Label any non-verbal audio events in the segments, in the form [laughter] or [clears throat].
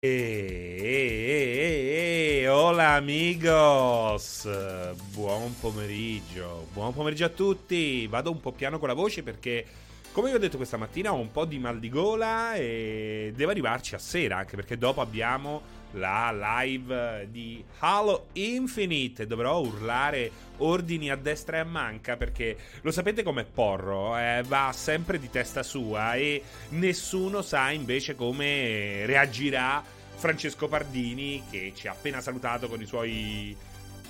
E, hola amigos, buon pomeriggio, buon pomeriggio a tutti, vado un po' piano con la voce perché come vi ho detto questa mattina ho un po' di mal di gola e devo arrivarci a sera anche perché dopo abbiamo la live di Halo Infinite. Dovrò urlare ordini a destra e a manca perché lo sapete com'è Porro, eh, va sempre di testa sua e nessuno sa invece come reagirà Francesco Pardini che ci ha appena salutato con i suoi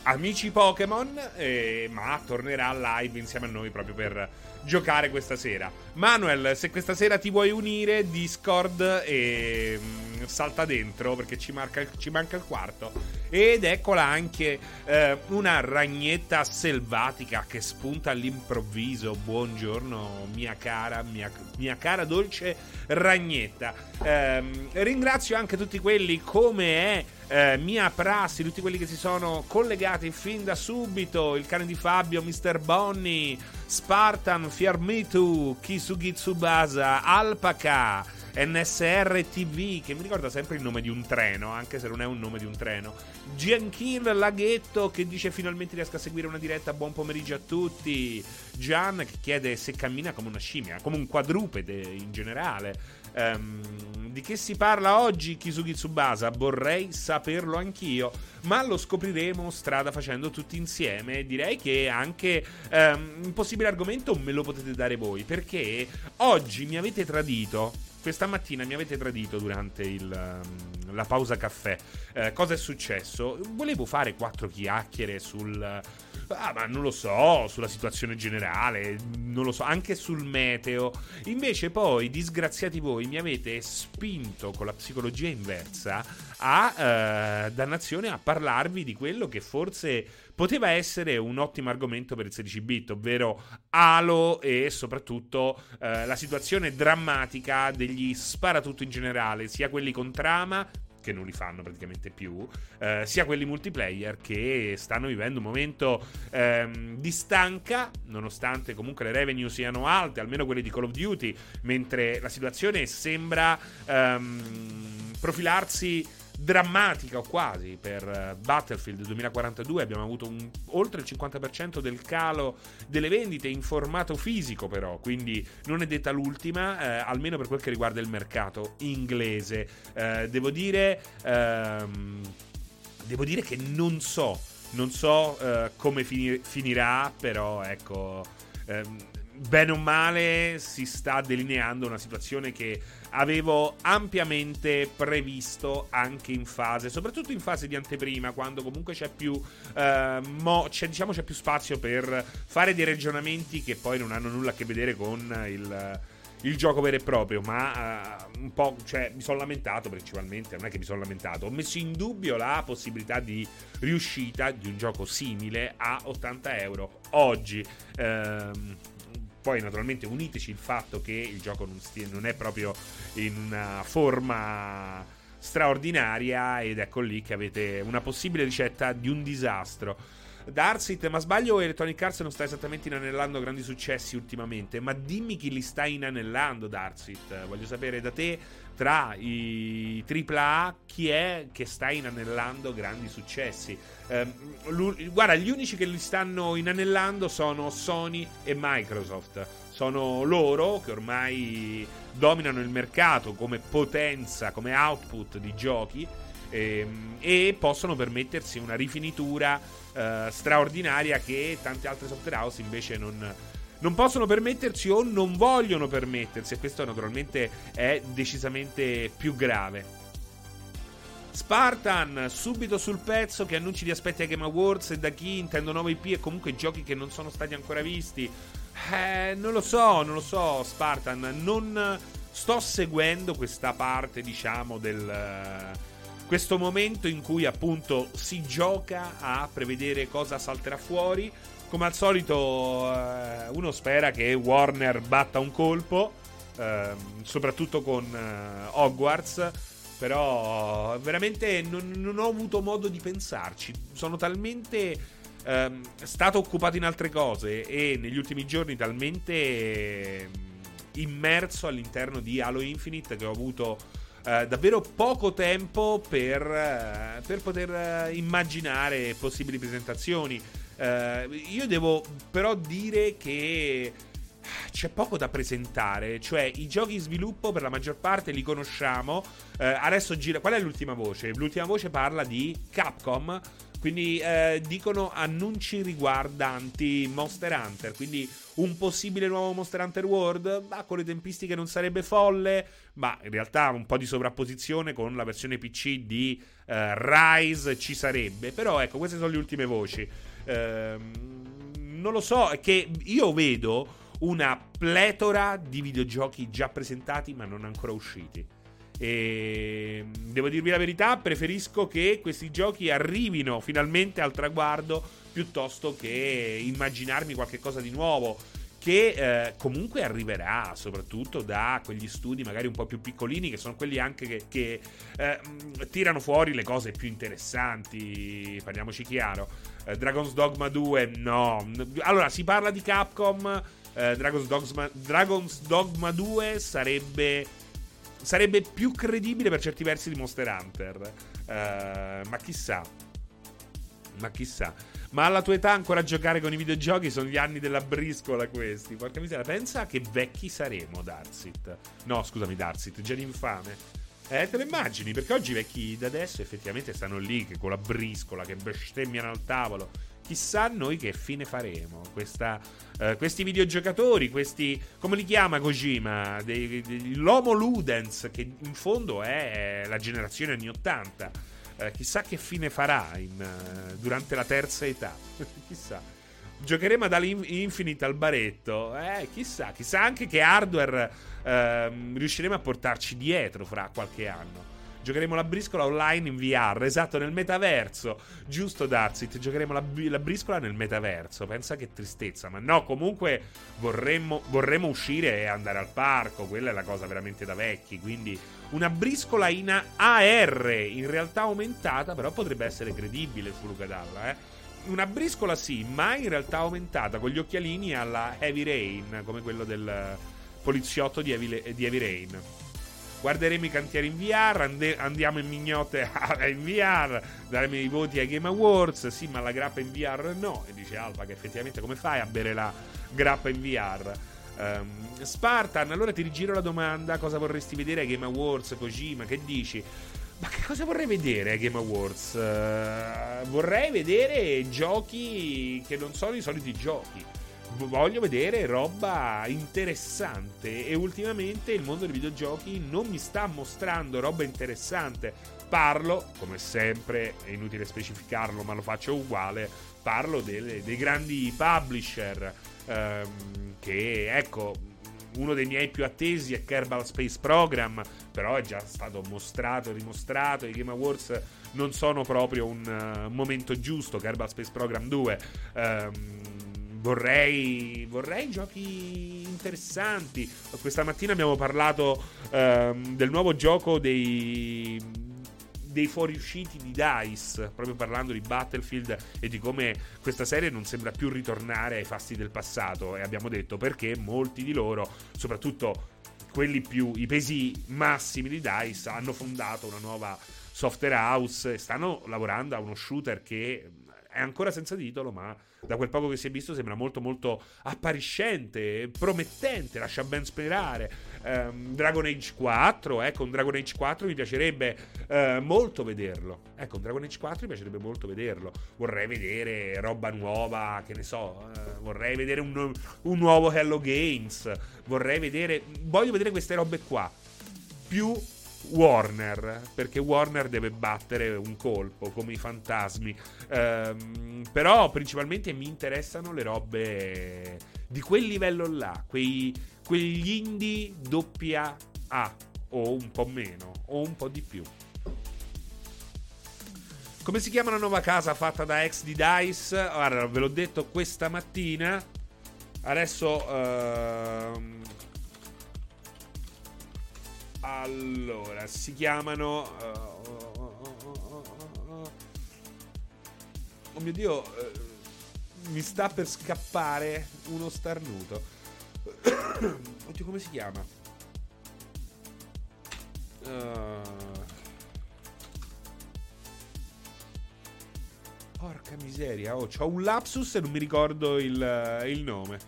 amici Pokémon, eh, ma tornerà live insieme a noi proprio per giocare questa sera. Manuel, se questa sera ti vuoi unire, Discord e mm, salta dentro perché ci, marca, ci, manca il quarto. Ed eccola anche eh, una ragnetta selvatica che spunta all'improvviso. Buongiorno, mia cara, mia, mia cara dolce ragnetta. Eh, ringrazio anche tutti quelli come è eh, mia prassi, tutti quelli che si sono collegati fin da subito, il cane di Fabio, Mr. Bonnie, Spartan, Fiarmitu, Kisugi Tsubasa, Alpaca, NSR TV, che mi ricorda sempre il nome di un treno, anche se non è un nome di un treno. Giankin Laghetto che dice finalmente riesco a seguire una diretta, buon pomeriggio a tutti. Gian che chiede se cammina come una scimmia, come un quadrupede in generale. Um, di che si parla oggi, Kisugi Tsubasa? Vorrei saperlo anch'io, ma lo scopriremo strada facendo tutti insieme. Direi che anche um, un possibile argomento me lo potete dare voi, perché oggi mi avete tradito questa mattina mi avete tradito durante il, um, la pausa caffè. Eh, cosa è successo? Volevo fare quattro chiacchiere sul Ah, ma non lo so, sulla situazione generale, non lo so, anche sul meteo. Invece poi, disgraziati voi, mi avete spinto con la psicologia inversa a eh, dannazione a parlarvi di quello che forse poteva essere un ottimo argomento per il 16 bit, ovvero Halo e soprattutto eh, la situazione drammatica degli sparatutto in generale, sia quelli con trama che non li fanno praticamente più, eh, sia quelli multiplayer che stanno vivendo un momento ehm, di stanca, nonostante comunque le revenue siano alte, almeno quelle di Call of Duty, mentre la situazione sembra ehm, profilarsi drammatica o quasi per eh, Battlefield 2042 abbiamo avuto un, oltre il 50% del calo delle vendite in formato fisico però. Quindi non è detta l'ultima eh, almeno per quel che riguarda il mercato inglese. Eh, devo dire ehm, devo dire che non so non so eh, come finir- finirà però ecco ehm, bene o male si sta delineando una situazione che avevo ampiamente previsto anche in fase, soprattutto in fase di anteprima, quando comunque c'è più, eh, mo, c'è, diciamo, c'è più spazio per fare dei ragionamenti che poi non hanno nulla a che vedere con il il gioco vero e proprio, ma uh, un po', cioè, mi sono lamentato principalmente, non è che mi sono lamentato, ho messo in dubbio la possibilità di riuscita di un gioco simile a 80 euro oggi. Ehm, poi naturalmente uniteci il fatto che il gioco non, stia, non è proprio in una forma straordinaria ed ecco lì che avete una possibile ricetta di un disastro. Darsit, ma sbaglio Electronic Arts non sta esattamente inanellando grandi successi ultimamente, ma dimmi chi li sta inanellando Darsit, voglio sapere da te tra i AAA chi è che sta inanellando grandi successi. Eh, guarda, gli unici che li stanno inanellando sono Sony e Microsoft. Sono loro che ormai dominano il mercato come potenza, come output di giochi ehm, e possono permettersi una rifinitura eh, straordinaria che tante altre software house invece non, non possono permettersi o non vogliono permettersi e questo naturalmente è decisamente più grave. Spartan, subito sul pezzo che annunci di aspetti ai Game Awards e da chi intendo nuove IP e comunque giochi che non sono stati ancora visti. Eh, non lo so, non lo so, Spartan, non sto seguendo questa parte, diciamo, del questo momento in cui appunto si gioca a prevedere cosa salterà fuori come al solito, eh, uno spera che Warner batta un colpo, eh, soprattutto con eh, Hogwarts. Però veramente non, non, ho avuto modo di pensarci. Sono talmente ehm, stato occupato in altre cose e negli ultimi giorni talmente ehm, immerso all'interno di Halo Infinite che ho avuto eh, davvero poco tempo per, eh, per poter eh, immaginare possibili presentazioni. Eh, io devo però dire che c'è poco da presentare, cioè i giochi in sviluppo per la maggior parte li conosciamo. Eh, adesso gira. Qual è l'ultima voce? L'ultima voce parla di Capcom. Quindi eh, dicono annunci riguardanti Monster Hunter. Quindi un possibile nuovo Monster Hunter World. Ma con le tempistiche non sarebbe folle. Ma in realtà un po' di sovrapposizione con la versione PC di eh, Rise ci sarebbe. Però ecco, queste sono le ultime voci. Ehm, non lo so, è che io vedo una pletora di videogiochi già presentati ma non ancora usciti. E devo dirvi la verità, preferisco che questi giochi arrivino finalmente al traguardo piuttosto che immaginarmi qualcosa di nuovo che eh, comunque arriverà soprattutto da quegli studi magari un po' più piccolini che sono quelli anche che, che eh, tirano fuori le cose più interessanti parliamoci chiaro. Eh, Dragon's Dogma 2 no. Allora si parla di Capcom eh, Dragon's, Dogma, Dragon's Dogma 2 sarebbe sarebbe più credibile per certi versi di Monster Hunter. Uh, ma chissà. Ma chissà. Ma alla tua età ancora giocare con i videogiochi sono gli anni della briscola questi. Porca miseria, pensa che vecchi saremo, Darsit. No, scusami, Darsit, già infame. Eh, te lo immagini? Perché oggi i vecchi da adesso effettivamente stanno lì che con la briscola, che bestemmiano al tavolo. Chissà noi che fine faremo. Questa, uh, questi videogiocatori, questi. come li chiama Kojima? Dei, dei, L'Homo Ludens, che in fondo è la generazione anni 80. Uh, eh, chissà che fine farà in, uh, durante la terza età. [laughs] chissà. Giocheremo ad Infinite al baretto. Eh, chissà. Chissà anche che hardware ehm, riusciremo a portarci dietro fra qualche anno. Giocheremo la briscola online in VR, esatto, nel metaverso. Giusto, Darsit, giocheremo la, la briscola nel metaverso. Pensa che tristezza. Ma no, comunque vorremmo, vorremmo uscire e andare al parco. Quella è la cosa veramente da vecchi. Quindi una briscola in AR, in realtà aumentata, però potrebbe essere credibile su Luca Dalla, eh una briscola sì, ma in realtà aumentata con gli occhialini alla Heavy Rain, come quello del poliziotto di Heavy, di Heavy Rain guarderemo i cantieri in VR, ande- andiamo in mignotte [laughs] in VR, daremo i voti ai Game Awards, sì ma la grappa in VR no, e dice Alfa che effettivamente come fai a bere la grappa in VR? Um, ehm, Spartan, allora ti rigiro la domanda, cosa vorresti vedere ai Game Awards, Kojima, che dici? Ma che cosa vorrei vedere ai Game Awards? Uh, vorrei vedere giochi che non sono i soliti giochi voglio vedere roba interessante e ultimamente il mondo dei videogiochi non mi sta mostrando roba interessante. Parlo, come sempre, è inutile specificarlo ma lo faccio uguale, parlo delle, dei grandi publisher ehm, che ecco uno dei miei più attesi è Kerbal Space Program, però è già stato mostrato e rimostrato. I Game Awards non sono proprio un uh, momento giusto. Kerbal Space Program 2. Um, ehm, Vorrei, vorrei giochi interessanti. Questa mattina abbiamo parlato um, del nuovo gioco dei, dei fuoriusciti di DICE, proprio parlando di Battlefield e di come questa serie non sembra più ritornare ai fasti del passato. E abbiamo detto perché molti di loro, soprattutto quelli più i pesi massimi di DICE, hanno fondato una nuova software house e stanno lavorando a uno shooter che è ancora senza titolo, ma da quel poco che si è visto sembra molto molto appariscente, promettente, lascia ben sperare. Um, Dragon Age 4, ecco, un Dragon Age 4 mi piacerebbe uh, molto vederlo. Ecco, un Dragon Age 4 mi piacerebbe molto vederlo. Vorrei vedere roba nuova, che ne so, uh, vorrei vedere un, un nuovo Hello Games, vorrei vedere... Voglio vedere queste robe qua. Più Warner, perché Warner deve battere un colpo come i fantasmi. Um, però principalmente mi interessano le robe di quel livello là, quei, quegli indie doppia A o un po' meno o un po' di più. Come si chiama la nuova casa fatta da ex di Dice? Guarda, ve l'ho detto questa mattina. Adesso uh, allora, si chiamano... Uh, oh mio Dio, uh, mi sta per scappare uno starnuto. [coughs] Oddio, come si chiama? Uh... Porca miseria, oh, ho un lapsus e non mi ricordo il, il nome.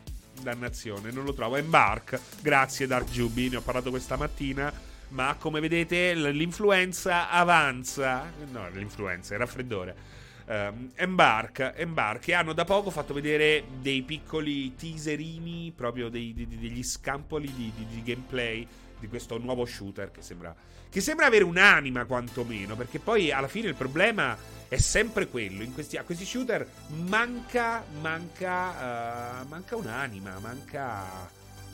Dannazione, non lo trovo. Embark. Grazie, Dark Juby. Ne ho parlato questa mattina. Ma come vedete, l'influenza avanza. No, l'influenza, il raffreddore. Um, Embark, Embark, che hanno da poco fatto vedere dei piccoli teaserini, proprio dei, dei, degli scampoli di, di, di gameplay di questo nuovo shooter che sembra, che sembra avere un'anima quantomeno, perché poi alla fine il problema è sempre quello, questi, a questi shooter manca, manca, uh, manca un'anima, manca,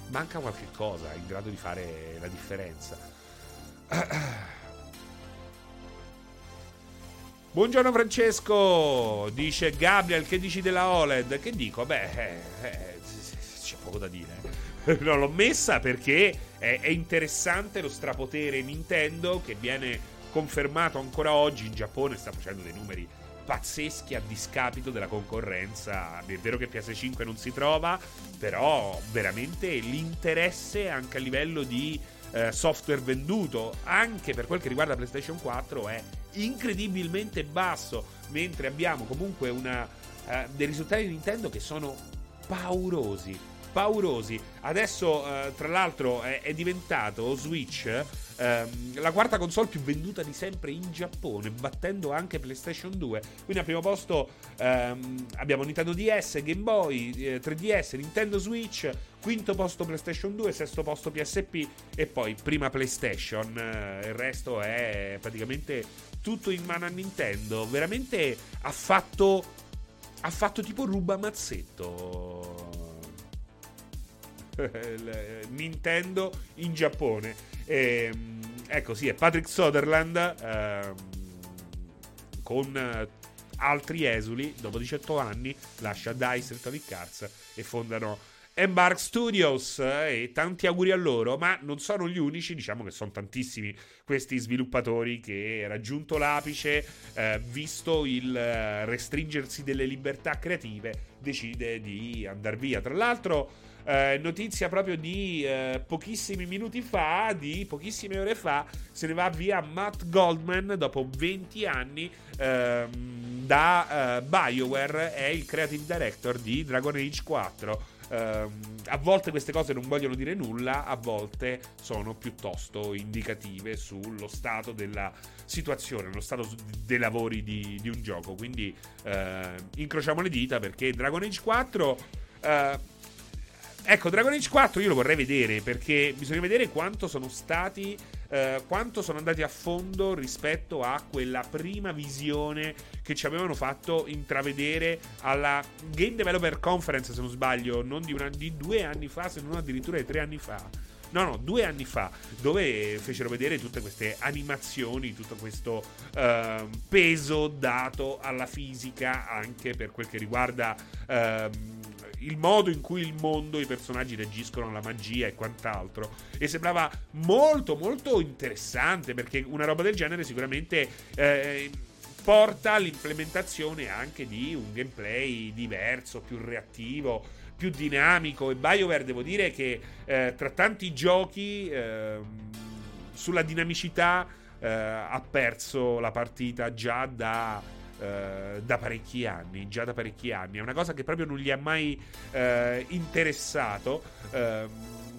manca qualche cosa in grado di fare la differenza. [clears throat] Buongiorno Francesco, dice Gabriel, che dici della OLED? Che dico? Beh, eh, eh, c'è poco da dire. [laughs] non l'ho messa perché è, è interessante lo strapotere Nintendo che viene confermato ancora oggi in Giappone, sta facendo dei numeri pazzeschi a discapito della concorrenza. È vero che PS5 non si trova, però veramente l'interesse anche a livello di eh, software venduto, anche per quel che riguarda PlayStation 4, è incredibilmente basso, mentre abbiamo comunque una, eh, dei risultati di Nintendo che sono paurosi paurosi. Adesso, eh, tra l'altro, è, è diventato Switch ehm, la quarta console più venduta di sempre in Giappone, battendo anche PlayStation 2. Quindi al primo posto ehm, abbiamo Nintendo DS, Game Boy, eh, 3DS, Nintendo Switch, quinto posto PlayStation 2, sesto posto PSP e poi prima PlayStation. Eh, il resto è praticamente tutto in mano a Nintendo. Veramente ha fatto ha fatto tipo ruba mazzetto [laughs] Nintendo in Giappone. E, ehm, ecco, sì, è Patrick Sutherland ehm, con eh, altri esuli, dopo 18 anni, lascia Dice Electronic Arts e fondano Embark Studios eh, e tanti auguri a loro, ma non sono gli unici, diciamo che sono tantissimi questi sviluppatori che raggiunto l'apice, eh, visto il eh, restringersi delle libertà creative, decide di andare via. Tra l'altro eh, notizia proprio di eh, pochissimi minuti fa, di pochissime ore fa, se ne va via Matt Goldman dopo 20 anni ehm, da eh, BioWare, è il creative director di Dragon Age 4. Uh, ehm, a volte queste cose non vogliono dire nulla, a volte sono piuttosto indicative sullo stato della situazione, lo stato dei lavori di, di un gioco. Quindi uh, incrociamo le dita perché Dragon Age 4 uh, Ecco, Dragon Age 4 io lo vorrei vedere perché bisogna vedere quanto sono stati. Eh, quanto sono andati a fondo rispetto a quella prima visione che ci avevano fatto intravedere alla Game Developer Conference, se non sbaglio, non di, una, di due anni fa, se non addirittura di tre anni fa. No, no, due anni fa, dove fecero vedere tutte queste animazioni, tutto questo uh, peso dato alla fisica, anche per quel che riguarda uh, il modo in cui il mondo, i personaggi reagiscono alla magia e quant'altro. E sembrava molto, molto interessante perché una roba del genere sicuramente. Eh, porta all'implementazione anche di un gameplay diverso, più reattivo, più dinamico. E BioWare, devo dire che eh, tra tanti giochi eh, sulla dinamicità eh, ha perso la partita già da eh, da parecchi anni, già da parecchi anni. È una cosa che proprio non gli ha mai eh, interessato. Eh,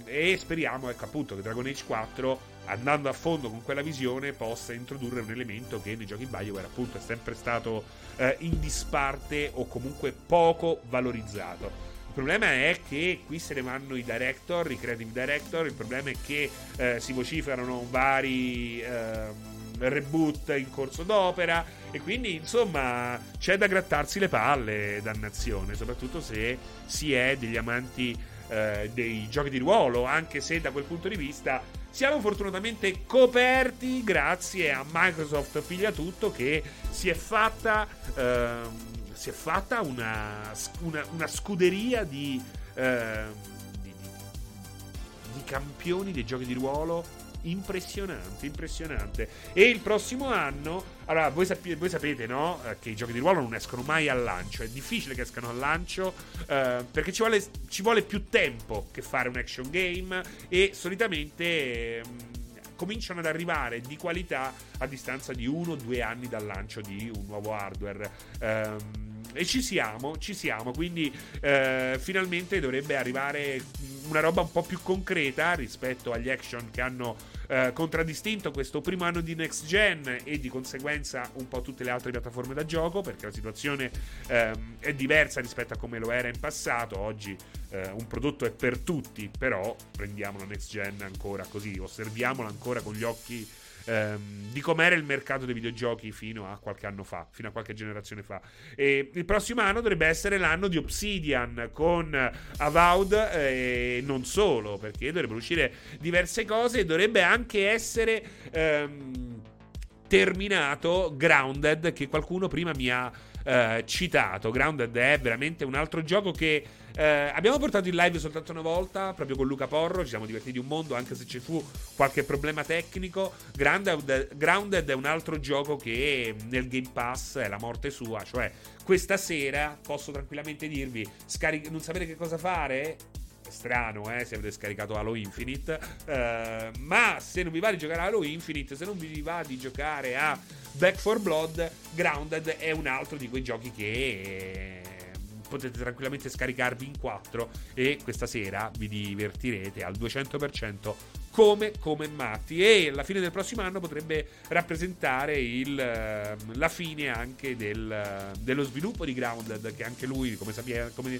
e speriamo, ecco appunto, che Dragon Age 4, andando a fondo con quella visione, possa introdurre un elemento che nei giochi Bioware, appunto, è sempre stato eh, in disparte o comunque poco valorizzato. Il problema è che qui se ne vanno i director, i creative director. Il problema è che eh, si vociferano vari eh, reboot in corso d'opera. E quindi, insomma, c'è da grattarsi le palle, dannazione, soprattutto se si è degli amanti eh, dei giochi di ruolo, anche se da quel punto di vista siamo fortunatamente coperti grazie a Microsoft Piglia Tutto che si è fatta, eh, si è fatta una, una, una scuderia di, eh, di, di campioni dei giochi di ruolo impressionante, impressionante. E il prossimo anno, allora voi, sapete, voi sapete no? Eh, che i giochi di ruolo non escono mai al lancio, è difficile che escano al lancio eh, perché ci vuole, ci vuole, più tempo che fare un action game e solitamente... Eh, cominciano ad arrivare di qualità a distanza di uno o due anni dal lancio di un nuovo hardware. Um, e ci siamo, ci siamo. Quindi eh, finalmente dovrebbe arrivare una roba un po' più concreta rispetto agli action che hanno eh, contraddistinto questo primo anno di next gen e di conseguenza un po' tutte le altre piattaforme da gioco perché la situazione ehm, è diversa rispetto a come lo era in passato. Oggi eh, un prodotto è per tutti, però prendiamo la next gen ancora così, osserviamola ancora con gli occhi ehm, di com'era il mercato dei videogiochi fino a qualche anno fa, fino a qualche generazione fa. E il prossimo anno dovrebbe essere l'anno di Obsidian con Avowed e non solo, perché dovrebbero uscire diverse cose e dovrebbe anche essere ehm, terminato Grounded che qualcuno prima mi ha eh, citato. Grounded è veramente un altro gioco che eh, abbiamo portato in live soltanto una volta, proprio con Luca Porro. Ci siamo divertiti un mondo, anche se ci fu qualche problema tecnico. Grounded, Grounded è un altro gioco che nel Game Pass è la morte sua. Cioè, questa sera posso tranquillamente dirvi: scaric- non sapere che cosa fare? Strano, eh, se avete scaricato Halo Infinite. Uh, ma se non vi va di giocare a Halo Infinite, se non vi va di giocare a Back 4 Blood, Grounded è un altro di quei giochi che potete tranquillamente scaricarvi in 4 e questa sera vi divertirete al 200% come, come matti e la fine del prossimo anno potrebbe rappresentare il, ehm, la fine anche del, dello sviluppo di Grounded che anche lui come, sapete, come,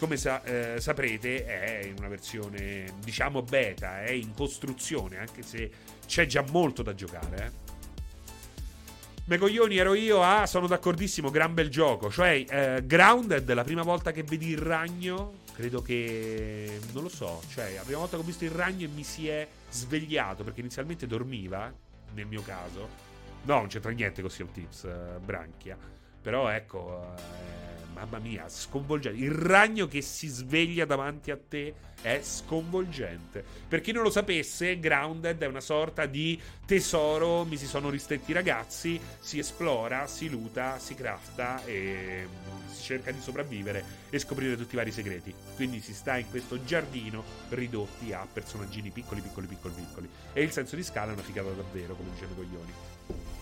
come sa, eh, saprete è in una versione diciamo beta, è in costruzione anche se c'è già molto da giocare eh. Me coglioni ero io. Ah, sono d'accordissimo. Gran bel gioco. Cioè, eh, Grounded, la prima volta che vedi il ragno, credo che. Non lo so. Cioè, la prima volta che ho visto il ragno e mi si è svegliato perché inizialmente dormiva. Nel mio caso, no, non c'entra niente con Sea of Tips, uh, Branchia. Però ecco. Eh, mamma mia, sconvolgente. Il ragno che si sveglia davanti a te è sconvolgente. Per chi non lo sapesse, Grounded è una sorta di tesoro. Mi si sono ristretti i ragazzi. Si esplora, si luta, si crafta e si cerca di sopravvivere e scoprire tutti i vari segreti. Quindi si sta in questo giardino ridotti a personaggini piccoli, piccoli, piccoli, piccoli. E il senso di scala è una figata davvero, come dicevano i coglioni.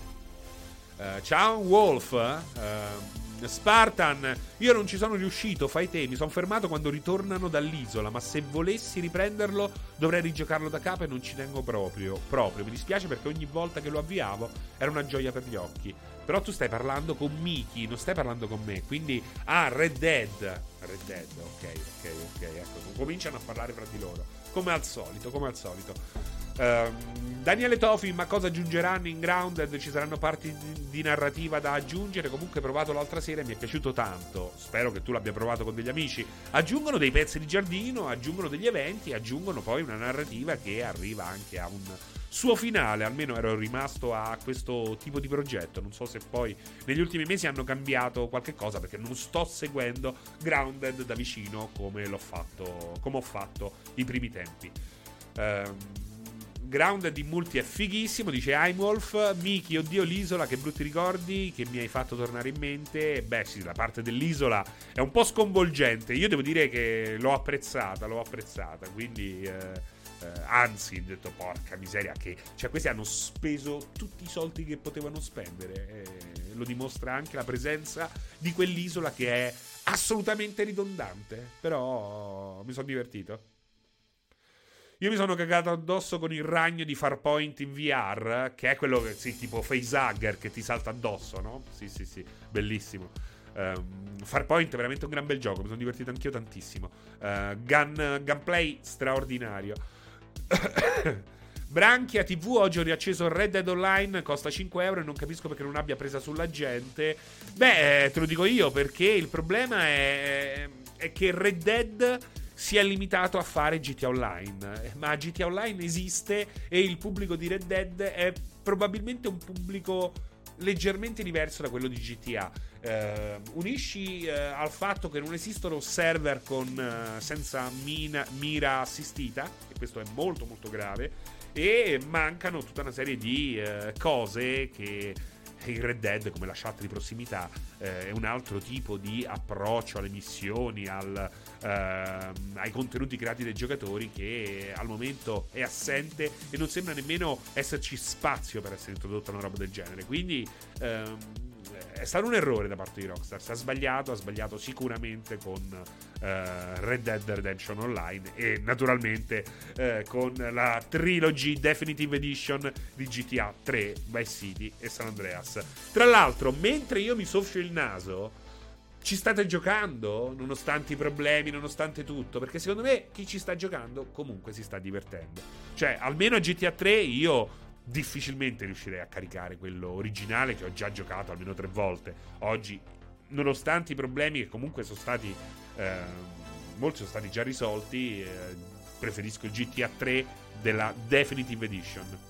Uh, ciao Wolf. Uh, Spartan, io non ci sono riuscito, fai te, mi sono fermato quando ritornano dall'isola, ma se volessi riprenderlo dovrei rigiocarlo da capo e non ci tengo proprio. Proprio, mi dispiace perché ogni volta che lo avviavo era una gioia per gli occhi. Però tu stai parlando con Miki, non stai parlando con me, quindi... Ah, Red Dead. Red Dead, ok, ok, ok, ecco, cominciano a parlare fra di loro. Come al solito, come al solito. Uh, Daniele Tofi, ma cosa aggiungeranno in Grounded? Ci saranno parti di, di, narrativa da aggiungere? Comunque provato l'altra sera e mi è piaciuto tanto. Spero che tu l'abbia provato con degli amici. Aggiungono dei pezzi di giardino, aggiungono degli eventi, aggiungono poi una narrativa che arriva anche a un suo finale. Almeno ero rimasto a questo tipo di progetto. Non so se poi negli ultimi mesi hanno cambiato qualche cosa perché non sto seguendo Grounded da vicino come l'ho fatto, come ho fatto i primi tempi. Um, Grounded in multi è fighissimo, dice Heimwolf. Miki, oddio l'isola, che brutti ricordi che mi hai fatto tornare in mente. Beh sì, la parte dell'isola è un po' sconvolgente. Io devo dire che l'ho apprezzata, l'ho apprezzata. Quindi, eh, eh, anzi, ho detto porca miseria che... Cioè questi hanno speso tutti i soldi che potevano spendere. Eh, lo dimostra anche la presenza di quell'isola che è assolutamente ridondante. Però mi sono divertito. Io mi sono cagato addosso con il ragno di Farpoint in VR, che è quello che, sì, tipo facehugger che ti salta addosso, no? Sì, sì, sì, bellissimo. Um, Farpoint è veramente un gran bel gioco, mi sono divertito anch'io tantissimo. Uh, gun, gunplay straordinario. [coughs] Branchia TV, oggi ho riacceso Red Dead Online, costa 5 euro e non capisco perché non abbia presa sulla gente. Beh, te lo dico io, perché il problema è, è che Red Dead si è limitato a fare GTA Online. Ma GTA Online esiste e il pubblico di Red Dead è probabilmente un pubblico leggermente diverso da quello di GTA. Uh, unisci uh, al fatto che non esistono server con, uh, senza mina, mira assistita, e questo è molto molto grave, e mancano tutta una serie di cose che in Red Dead, come la chat di prossimità, eh, è un altro tipo di approccio alle missioni, al, eh, ai contenuti creati dai giocatori che al momento è assente e non sembra nemmeno esserci spazio per essere introdotta una roba del genere. Quindi ehm, è stato un errore da parte di Rockstar. Si ha sbagliato, ha sbagliato sicuramente con eh, Red Dead Redemption Online e naturalmente eh, con la trilogy Definitive Edition di GTA 3, Vice City e San Andreas. Tra l'altro, mentre io mi soffio il naso, ci state giocando nonostante i problemi, nonostante tutto? Perché secondo me chi ci sta giocando comunque si sta divertendo. Cioè, almeno a GTA 3 io difficilmente riuscirei a caricare quello originale che ho già giocato almeno tre volte. Oggi, nonostante i problemi che comunque sono stati, eh, molti sono stati già risolti, eh, preferisco il GTA 3 della Definitive Edition.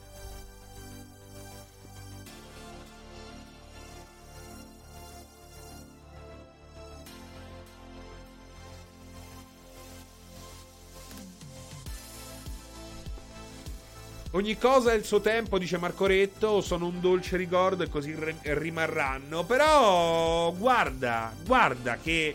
Ogni cosa ha il suo tempo, dice Marco Retto. Sono un dolce ricordo e così rimarranno. Però, guarda, guarda che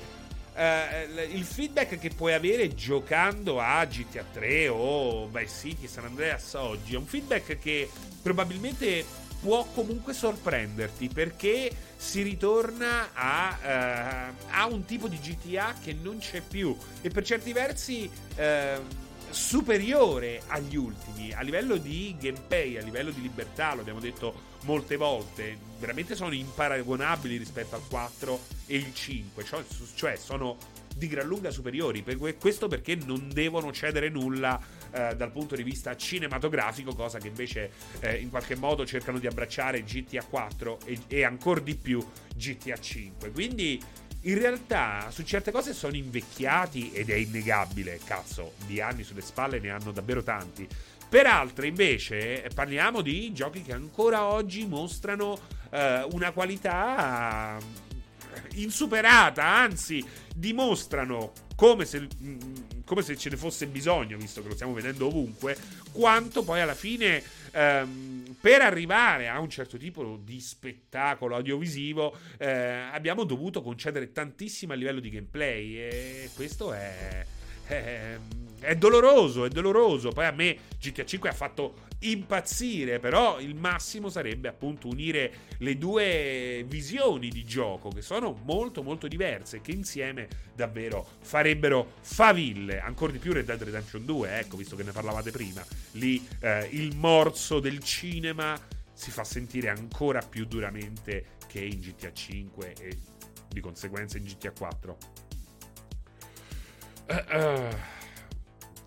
eh, il feedback che puoi avere giocando a GTA 3 o Vice City San Andreas oggi è un feedback che probabilmente può comunque sorprenderti perché si ritorna a, uh, a un tipo di GTA che non c'è più e per certi versi uh, superiore agli ultimi a livello di gameplay, a livello di libertà, lo abbiamo detto molte volte, veramente sono imparagonabili rispetto al 4 e il 5, cioè, cioè sono di gran lunga superiori. questo perché non devono cedere nulla eh, dal punto di vista cinematografico, cosa che invece eh, in qualche modo cercano di abbracciare GTA 4 e, e ancora di più GTA 5. Quindi in realtà su certe cose sono invecchiati ed è innegabile, cazzo, di anni sulle spalle ne hanno davvero tanti. Per altre invece parliamo di giochi che ancora oggi mostrano eh, una qualità insuperata, anzi dimostrano come se, mm, come se, ce ne fosse bisogno, visto che lo stiamo vedendo ovunque, quanto poi alla fine ehm, per arrivare a un certo tipo di spettacolo audiovisivo eh, abbiamo dovuto concedere tantissimo a livello di gameplay e questo è, è, è doloroso, è doloroso. Poi a me GTA 5 ha fatto impazzire, però il massimo sarebbe appunto unire le due visioni di gioco che sono molto molto diverse che insieme davvero farebbero faville, ancora di più Red Dead Redemption 2, ecco, visto che ne parlavate prima, lì eh, il morso del cinema si fa sentire ancora più duramente che in GTA 5 e di conseguenza in GTA 4.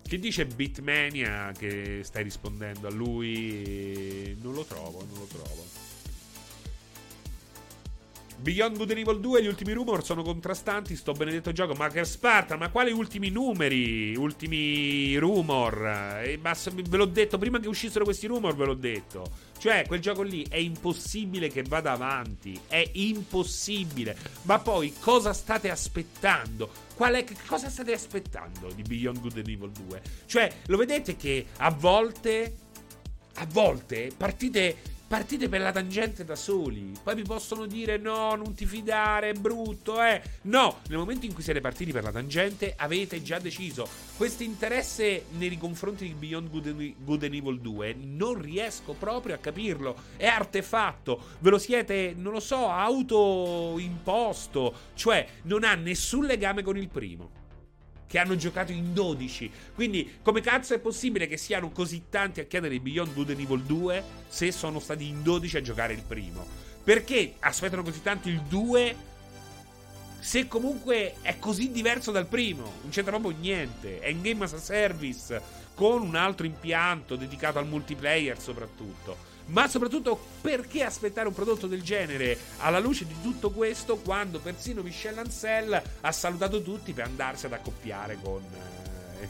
Che dice Bitmania che stai rispondendo a lui? Non lo trovo, non lo trovo. Beyond Good Evil 2 gli ultimi rumor sono contrastanti, sto benedetto gioco. Marker Sparta, ma quali ultimi numeri? Ultimi rumor? Eh, ve l'ho detto, prima che uscissero questi rumor ve l'ho detto. Cioè, quel gioco lì è impossibile che vada avanti. È impossibile. Ma poi cosa state aspettando? Qual è, cosa state aspettando di Beyond Good and Evil 2? Cioè, lo vedete che a volte. A volte partite partite per la tangente da soli. Poi vi possono dire no, non ti fidare, è brutto, eh. No, nel momento in cui siete partiti per la tangente avete già deciso. Questo interesse nei confronti di Beyond Good and, Good and Evil 2 non riesco proprio a capirlo. È artefatto. Ve lo siete, non lo so, autoimposto. Cioè, non ha nessun legame con il primo che hanno giocato in 12. Quindi, come cazzo è possibile che siano così tanti a chiedere Beyond Good and Evil 2 se sono stati in 12 a giocare il primo? Perché aspettano così tanto il 2 se comunque è così diverso dal primo? Non c'entra proprio niente. È in game as a service con un altro impianto dedicato al multiplayer soprattutto. Ma soprattutto perché aspettare un prodotto del genere alla luce di tutto questo quando persino Michel Ancel ha salutato tutti per andarsi ad accoppiare con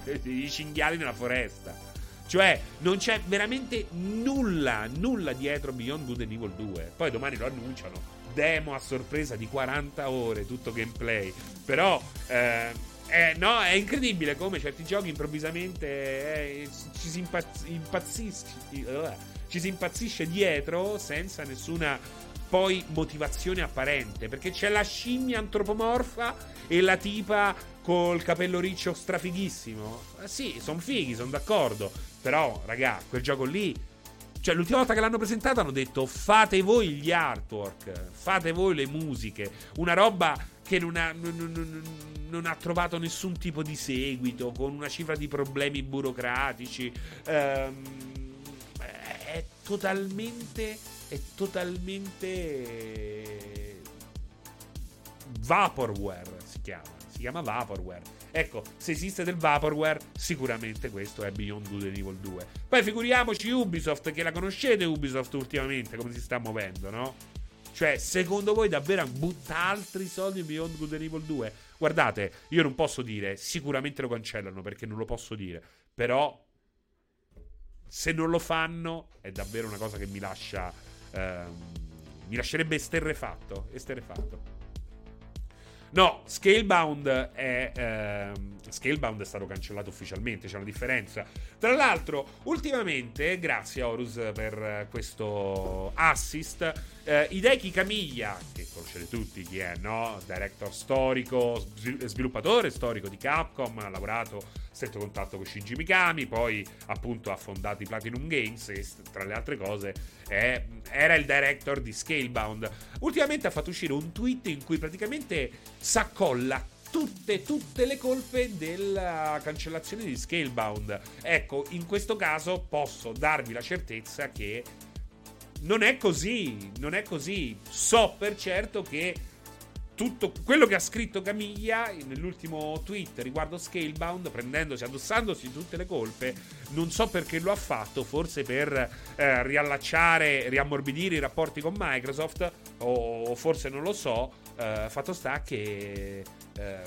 eh, [laughs] i cinghiali nella foresta. Cioè, non c'è veramente nulla, nulla dietro Beyond Good and Evil 2. Poi domani lo annunciano. Demo a sorpresa di 40 ore, tutto gameplay. Però, eh, eh, no, è incredibile come certi giochi improvvisamente eh, ci si impazziscono ci si impazzisce dietro senza nessuna poi motivazione apparente. Perché c'è la scimmia antropomorfa e la tipa col capello riccio strafighissimo. Eh sì, sono fighi, sono d'accordo. Però, raga, quel gioco lì. Cioè, l'ultima volta che l'hanno presentato hanno detto fate voi gli artwork, fate voi le musiche. Una roba che non ha, non, non, non ha trovato nessun tipo di seguito, con una cifra di problemi burocratici. Ehm, totalmente. È totalmente. Vaporware si chiama. Si chiama Vaporware. Ecco, se esiste del Vaporware, sicuramente questo è Beyond Good and Evil 2. Poi figuriamoci Ubisoft, che la conoscete Ubisoft ultimamente, come si sta muovendo, no? Cioè, secondo voi davvero butta altri soldi in Beyond Good and Evil 2? Guardate, io non posso dire, sicuramente lo cancellano perché non lo posso dire, però se non lo fanno è davvero una cosa che mi lascia... Ehm, mi lascerebbe esterrefatto, esterrefatto. No, Scalebound è. Ehm, Scalebound è stato cancellato ufficialmente, c'è una differenza. Tra l'altro, ultimamente, grazie Horus per questo assist, eh, Hideki Kamiya, che conoscete tutti chi è, no? Director storico, sviluppatore storico di Capcom, ha lavorato stretto contatto con Shinji Mikami, poi appunto ha fondato i Platinum Games e tra le altre cose è, era il director di Scalebound. Ultimamente ha fatto uscire un tweet in cui praticamente s'accolla tutte, tutte le colpe della cancellazione di Scalebound. Ecco, in questo caso posso darvi la certezza che non è così, non è così. So per certo che tutto quello che ha scritto Camiglia nell'ultimo tweet riguardo Scalebound, prendendosi, addossandosi tutte le colpe, non so perché lo ha fatto, forse per eh, riallacciare, riammorbidire i rapporti con Microsoft, o, forse non lo so. Eh, fatto sta che eh,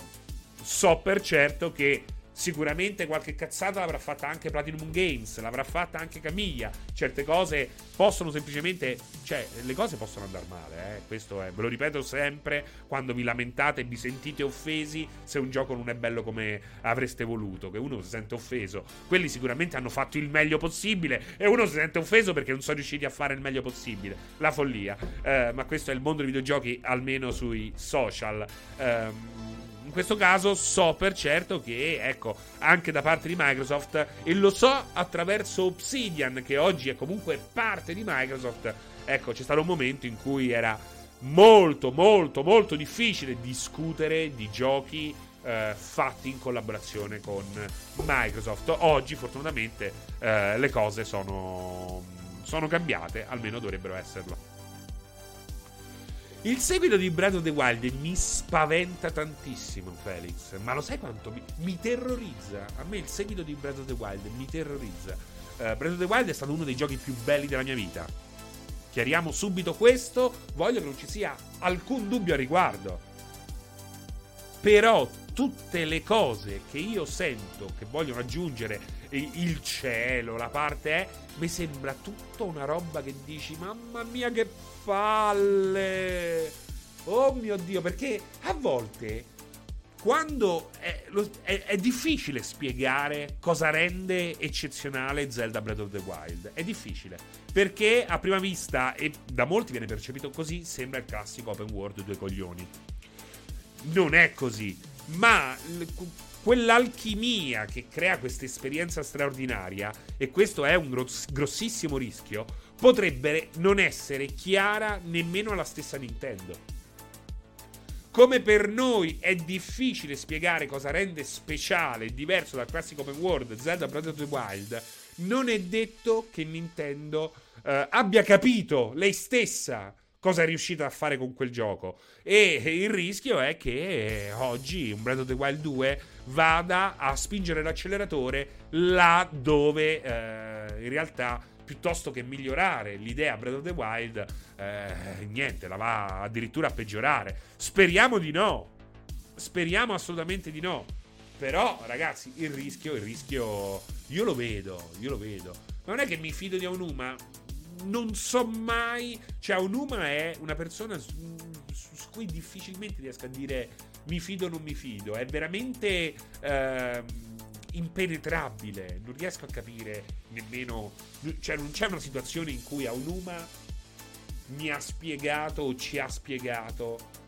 so per certo che Sicuramente qualche cazzata l'avrà fatta anche Platinum Games, l'avrà fatta anche Camiglia. Certe cose possono semplicemente. Cioè, le cose possono andare male, eh. Questo è. Ve lo ripeto sempre quando vi lamentate e vi sentite offesi se un gioco non è bello come avreste voluto. Che uno si sente offeso. Quelli sicuramente hanno fatto il meglio possibile. E uno si sente offeso perché non sono riusciti a fare il meglio possibile. La follia. Eh, ma questo è il mondo dei videogiochi, almeno sui social. Eh, in questo caso so per certo che, ecco, anche da parte di Microsoft, e lo so attraverso Obsidian, che oggi è comunque parte di Microsoft, ecco, c'è stato un momento in cui era molto, molto, molto difficile discutere di giochi eh, fatti in collaborazione con Microsoft. Oggi, fortunatamente, eh, le cose sono, sono cambiate, almeno dovrebbero esserlo. Il seguito di Breath of the Wild mi spaventa tantissimo, Felix. Ma lo sai quanto mi, mi terrorizza? A me il seguito di Breath of the Wild mi terrorizza. Uh, Breath of the Wild è stato uno dei giochi più belli della mia vita. Chiariamo subito questo. Voglio che non ci sia alcun dubbio a riguardo. Però tutte le cose che io sento che vogliono aggiungere il cielo, la parte è, mi sembra tutta una roba che dici, mamma mia che palle! Oh mio Dio, perché a volte quando è, lo, è, è, difficile spiegare cosa rende eccezionale Zelda Breath of the Wild. È difficile. Perché a prima vista, e da molti viene percepito così, sembra il classico open world due coglioni. Non è così. Ma quell'alchimia che crea questa esperienza straordinaria, e questo è un grossissimo rischio, potrebbe non essere chiara nemmeno alla stessa Nintendo. Come per noi è difficile spiegare cosa rende speciale e diverso dal classico open world Zelda Breath of the Wild, non è detto che Nintendo eh, abbia capito lei stessa cosa è riuscita a fare con quel gioco. E il rischio è che oggi un Breath of the Wild 2 vada a spingere l'acceleratore là dove eh, in realtà piuttosto che migliorare l'idea Breath of the Wild, eh, niente, la va addirittura a peggiorare. Speriamo di no. Speriamo assolutamente di no. Però, ragazzi, il rischio, il rischio, io lo vedo, io lo vedo. Ma non è che mi fido di Aonuma, non so mai. Cioè, Aonuma è una persona su, su, cui difficilmente riesco a dire mi fido o non mi fido. È veramente. Ehm, impenetrabile. Non riesco a capire nemmeno. Cioè, non c'è una situazione in cui a Unuma mi ha spiegato o ci ha spiegato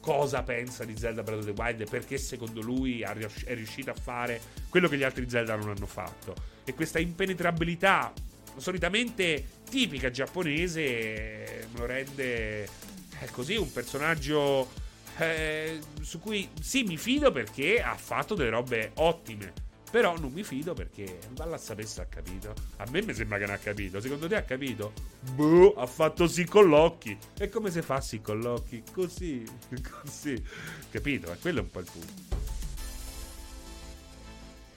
cosa pensa di Zelda Breath of the Wild e perché secondo lui è riuscito a fare quello che gli altri Zelda non hanno fatto. E questa impenetrabilità solitamente tipica giapponese me lo rende è così un personaggio eh, su cui sì mi fido perché ha fatto delle robe ottime però non mi fido perché Valla a sapere se ha capito. A me mi sembra che non ha capito. Secondo te ha capito? Boh, ha fatto sì con l'occhio. E come si fa sì con l'occhio? Così, [laughs] così. Capito? E quello è un po' il punto.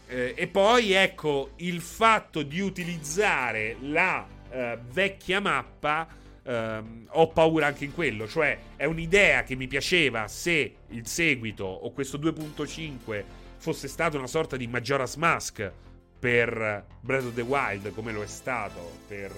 Eh, e poi ecco il fatto di utilizzare la eh, vecchia mappa. Uh, ho paura anche in quello, cioè è un'idea che mi piaceva se il seguito o questo 2.5 fosse stata una sorta di Majora's Mask per Breath of the Wild, come lo è stato per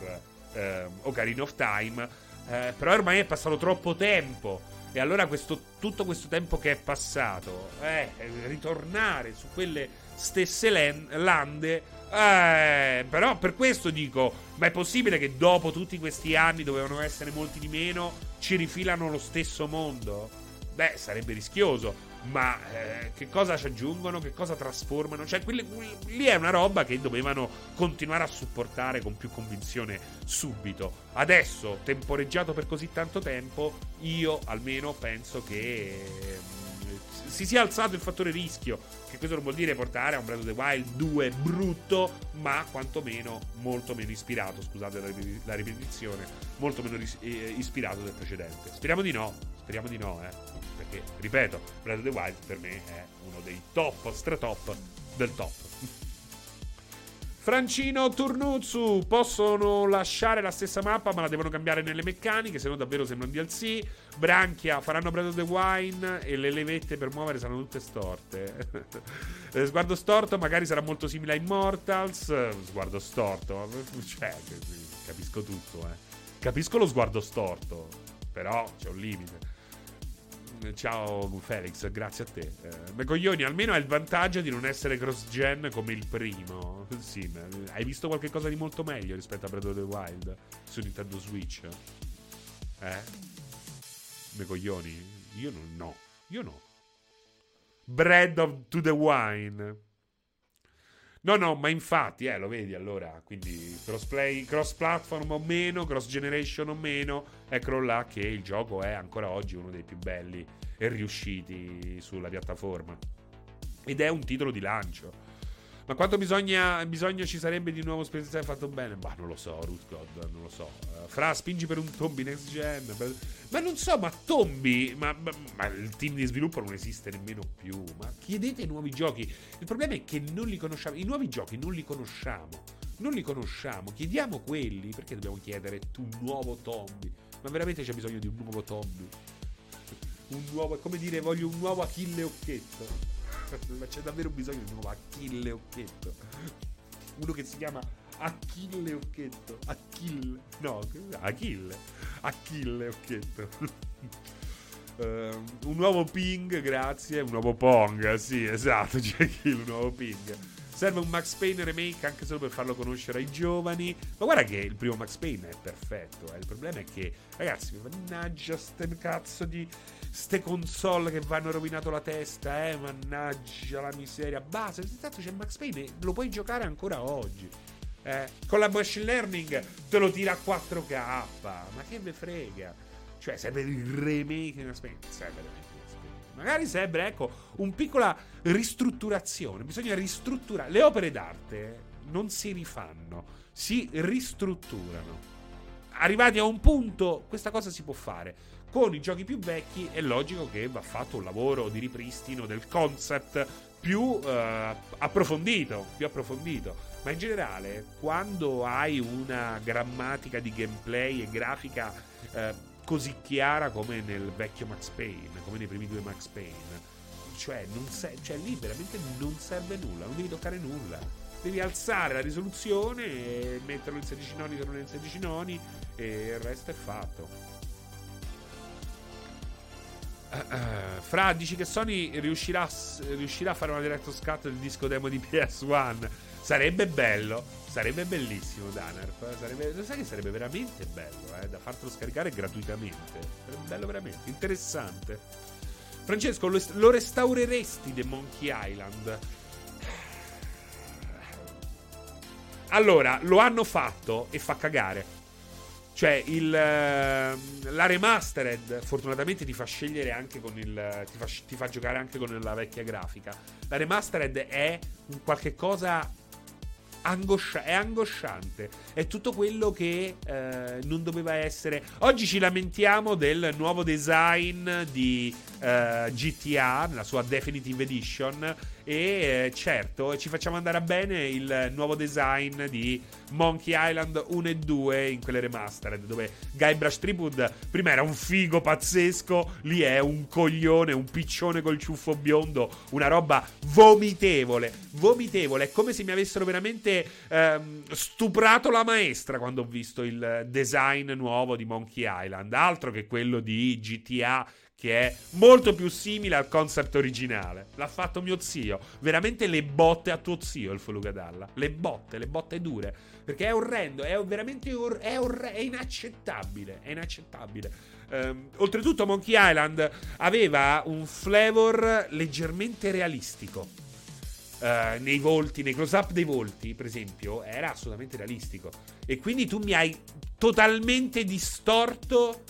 eh, Ocarina of Time. Eh, però ormai è passato troppo tempo. E allora questo, tutto questo tempo che è passato, eh, ritornare su quelle stesse lande. Eh, però per questo dico: ma è possibile che dopo tutti questi anni dovevano essere molti di meno, ci rifilano lo stesso mondo? Beh, sarebbe rischioso ma eh, che cosa ci aggiungono, che cosa trasformano. Cioè, quelle, lì è una roba che dovevano continuare a supportare con più convinzione subito. Adesso, temporeggiato per così tanto tempo, io almeno penso che si sia alzato il fattore rischio. Che questo non vuol dire portare a un Breath of the Wild 2 brutto, ma quantomeno molto meno ispirato. Scusate la, ripetizione, molto meno ris- eh, ispirato del precedente. Speriamo di no. Speriamo di no, eh che, ripeto, Breath of the Wild per me è uno dei top, stratop del top. [laughs] Francino Turnuzzu possono lasciare la stessa mappa ma la devono cambiare nelle meccaniche se no davvero sembra un DLC Branchia faranno Breath of the Wine e le levette per muovere saranno tutte storte. [laughs] Eh, Sguardo storto magari sarà molto simile a Immortals. Sguardo storto Cioè capisco tutto eh. Capisco lo sguardo storto Però c'è un limite Ciao Felix, grazie a te. Eh, coglioni, almeno hai il vantaggio di non essere cross-gen come il primo. Sì, hai visto qualcosa di molto meglio rispetto a Breath of the Wild su Nintendo Switch? Eh? Me coglioni? Io non, no. Io no. Bread of to the wine. No, no, ma infatti, eh, lo vedi allora. Quindi crossplay, cross platform o meno, cross generation o meno, eccolo là che il gioco è ancora oggi uno dei più belli e riusciti sulla piattaforma. Ed è un titolo di lancio. Ma quanto bisogna, bisogno ci sarebbe di nuovo Space fatto bene? Ma non lo so, Root God, non lo so. Uh, Fra, spingi per un Tombi next gen. Per... Ma non so, ma Tombi, ma, ma, ma, il team di sviluppo non esiste nemmeno più. Ma chiedete nuovi giochi. Il problema è che non li conosciamo. I nuovi giochi non li conosciamo. Non li conosciamo. Chiediamo quelli. Perché dobbiamo chiedere un nuovo Tombi? Ma veramente c'è bisogno di un nuovo Tombi? Un nuovo, è come dire, voglio un nuovo Achille Occhetto. [laughs] Ma c'è davvero bisogno di un nuovo Achille Occhetto. Uno che si chiama Achille Occhetto. Achille. No, Achille. Achille Occhetto. Uh, [laughs] un nuovo ping, grazie. Un nuovo Pong, sì, esatto. [laughs] C'è Achille, un nuovo ping. Serve un Max Payne remake anche solo per farlo conoscere ai giovani. Ma guarda che il primo Max Payne è perfetto. Eh. Il problema è che, ragazzi, mannaggia ste cazzo di ste console che vanno rovinato la testa, eh, mannaggia la miseria. Basta, tanto c'è Max Payne, lo puoi giocare ancora oggi. Eh, con la machine learning te lo tira a 4K. Ma che me frega? Cioè, serve il remake di Max Payne. Serve remake Magari serve, ecco, un piccola ristrutturazione. Bisogna ristrutturare. Le opere d'arte non si rifanno, si ristrutturano. Arrivati a un punto, questa cosa si può fare con i giochi più vecchi è logico che va fatto un lavoro di ripristino del concept più eh, approfondito, più approfondito. Ma in generale, quando hai una grammatica di gameplay e grafica eh, così chiara come nel vecchio Max Payne, come nei primi due Max Payne, cioè, se- cioè lì veramente non serve nulla, non devi toccare nulla. Devi alzare la risoluzione metterlo in 16 noni se non è in 16 noni e il resto è fatto. Uh, Fra, dici che Sony riuscirà, riuscirà, a fare una director's cut del disco demo di [laughs] PS1? Sarebbe bello, sarebbe bellissimo Danarf. Sarebbe, sai che sarebbe veramente bello, eh, da fartelo scaricare gratuitamente. Sarebbe bello veramente, interessante. Francesco, lo, lo restaureresti The Monkey Island? Allora, lo hanno fatto e fa cagare. Cioè, il, la remastered fortunatamente ti fa scegliere anche con il. Ti fa, ti fa, giocare anche con la vecchia grafica. La remastered è un qualche cosa. Angoscia- è angosciante. È tutto quello che eh, non doveva essere. Oggi ci lamentiamo del nuovo design di eh, GTA, la sua Definitive Edition e eh, certo, ci facciamo andare a bene il nuovo design di Monkey Island 1 e 2 in quelle remastered, dove Guybrush Tripwood prima era un figo pazzesco, lì è un coglione, un piccione col ciuffo biondo, una roba vomitevole, vomitevole, è come se mi avessero veramente ehm, stuprato la maestra quando ho visto il design nuovo di Monkey Island, altro che quello di GTA che è molto più simile al concept originale. L'ha fatto mio zio. Veramente le botte a tuo zio il Folugadalla. Le botte, le botte dure. Perché è orrendo, è veramente or- è, orre- è inaccettabile. È inaccettabile. Um, oltretutto, Monkey Island aveva un flavor leggermente realistico. Uh, nei volti, nei close-up dei volti, per esempio, era assolutamente realistico. E quindi tu mi hai totalmente distorto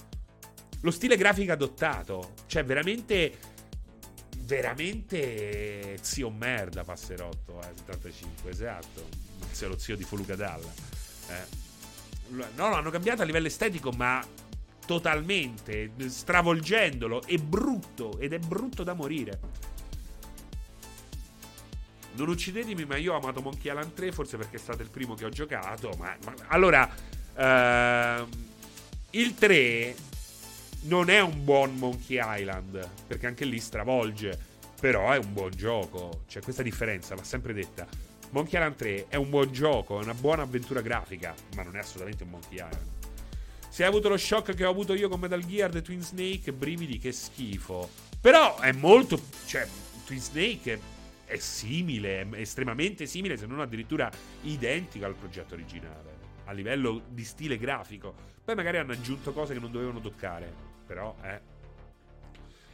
lo stile grafico adottato. Cioè, veramente. Veramente zio merda Passerotto eh, 75, esatto. Zio lo zio di Folugadalla. Eh. No, l'hanno cambiato a livello estetico, ma totalmente, stravolgendolo. È brutto ed è brutto da morire. Non uccidetemi, ma io ho amato Monkey Island 3, forse perché è stato il primo che ho giocato. Ma, ma allora, uh, il 3 non è un buon Monkey Island, perché anche lì stravolge, però è un buon gioco. C'è questa differenza, va sempre detta. Monkey Island 3 è un buon gioco, è una buona avventura grafica, ma non è assolutamente un Monkey Island. Se hai avuto lo shock che ho avuto io con Metal Gear The Twin Snake, brividi, che schifo. Però è molto... cioè, Twin Snake è simile, è estremamente simile, se non addirittura identico al progetto originale, a livello di stile grafico. Poi magari hanno aggiunto cose che non dovevano toccare. Però, eh.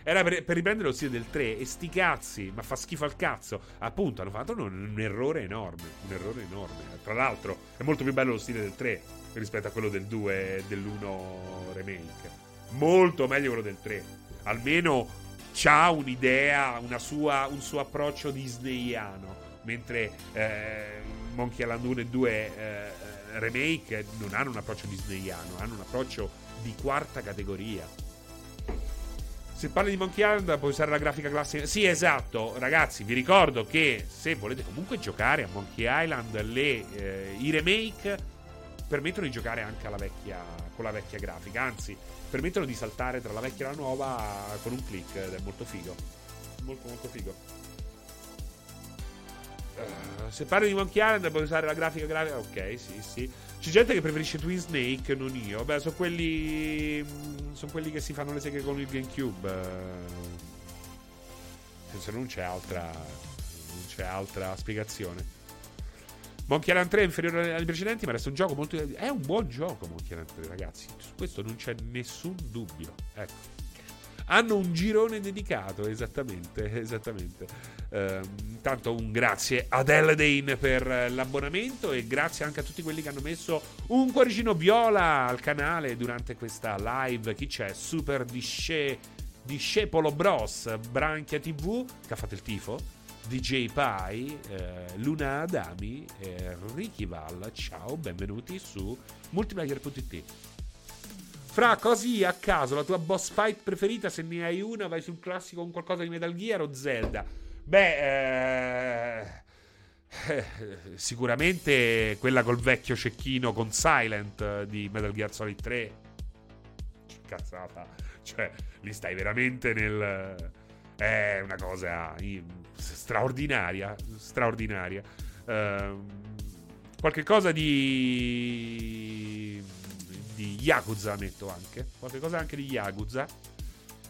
Era per, per, riprendere lo stile del 3 e sti cazzi, ma fa schifo al cazzo. Appunto, hanno fatto un, un, errore enorme. Un errore enorme. Tra l'altro, è molto più bello lo stile del 3 rispetto a quello del 2 e dell'1 remake. Molto meglio quello del 3. Almeno c'ha un'idea, sua, un suo approccio disneyiano. Mentre eh, Monkey Island 1 e 2 eh, remake non hanno un approccio disneyiano, hanno un approccio di quarta categoria. Se parli di Monkey Island puoi usare la grafica classica. Sì, esatto, ragazzi, vi ricordo che se volete comunque giocare a Monkey Island, le, eh, i remake permettono di giocare anche vecchia, con la vecchia grafica. Anzi, permettono di saltare tra la vecchia e la nuova con un click ed è molto figo. Molto, molto figo. Uh, se parli di Monkey Island puoi usare la grafica grafica. Ok, sì, sì. C'è gente che preferisce Twin Snake, non io. Beh, sono quelli. Mm, sono quelli che si fanno le seghe con il GameCube. Se non c'è altra. Non c'è altra spiegazione. Monkey Island 3 è inferiore ai precedenti, ma resta un gioco molto. È un buon gioco, Monkey Island 3, ragazzi. Su questo non c'è nessun dubbio. Ecco hanno un girone dedicato, esattamente, [laughs] esattamente. Uh, intanto un grazie ad Eldane per l'abbonamento e grazie anche a tutti quelli che hanno messo un cuoricino viola al canale durante questa live. Chi c'è? Super Disce, Discepolo Bros, Branchia TV, che ha fatto il tifo. DJ Pai, eh, Luna Adami, eh, Ricky Val, ciao, benvenuti su multiplayer.it. Fra così a caso la tua boss fight preferita, se ne hai una, vai sul classico con qualcosa di Metal Gear o Zelda? Beh, eh, eh, sicuramente quella col vecchio cecchino con Silent di Metal Gear Solid 3. Cazzata. Cioè, lì stai veramente nel... È una cosa straordinaria. Straordinaria. Uh, qualche cosa di di Yakuza metto anche. Qualche cosa anche di Yakuza.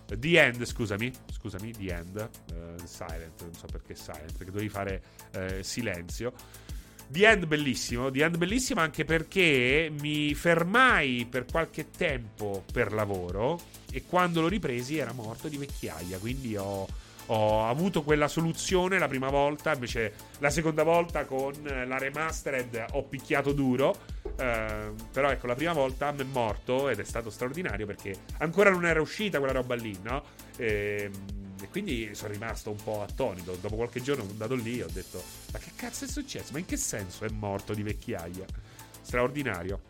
The End, scusami, scusami, The End, uh, Silent, non so perché Silent, perché dovevi fare uh, silenzio. The End bellissimo, The End bellissimo anche perché mi fermai per qualche tempo per lavoro e quando lo ripresi era morto di vecchiaia, quindi ho, ho avuto quella soluzione la prima volta, invece la seconda volta con la remastered ho picchiato duro, eh, però ecco la prima volta mi è morto ed è stato straordinario perché ancora non era uscita quella roba lì, no? E, ehm, e quindi sono rimasto un po' attonito. Dopo qualche giorno sono andato lì e ho detto: Ma che cazzo è successo? Ma in che senso è morto di vecchiaia? Straordinario.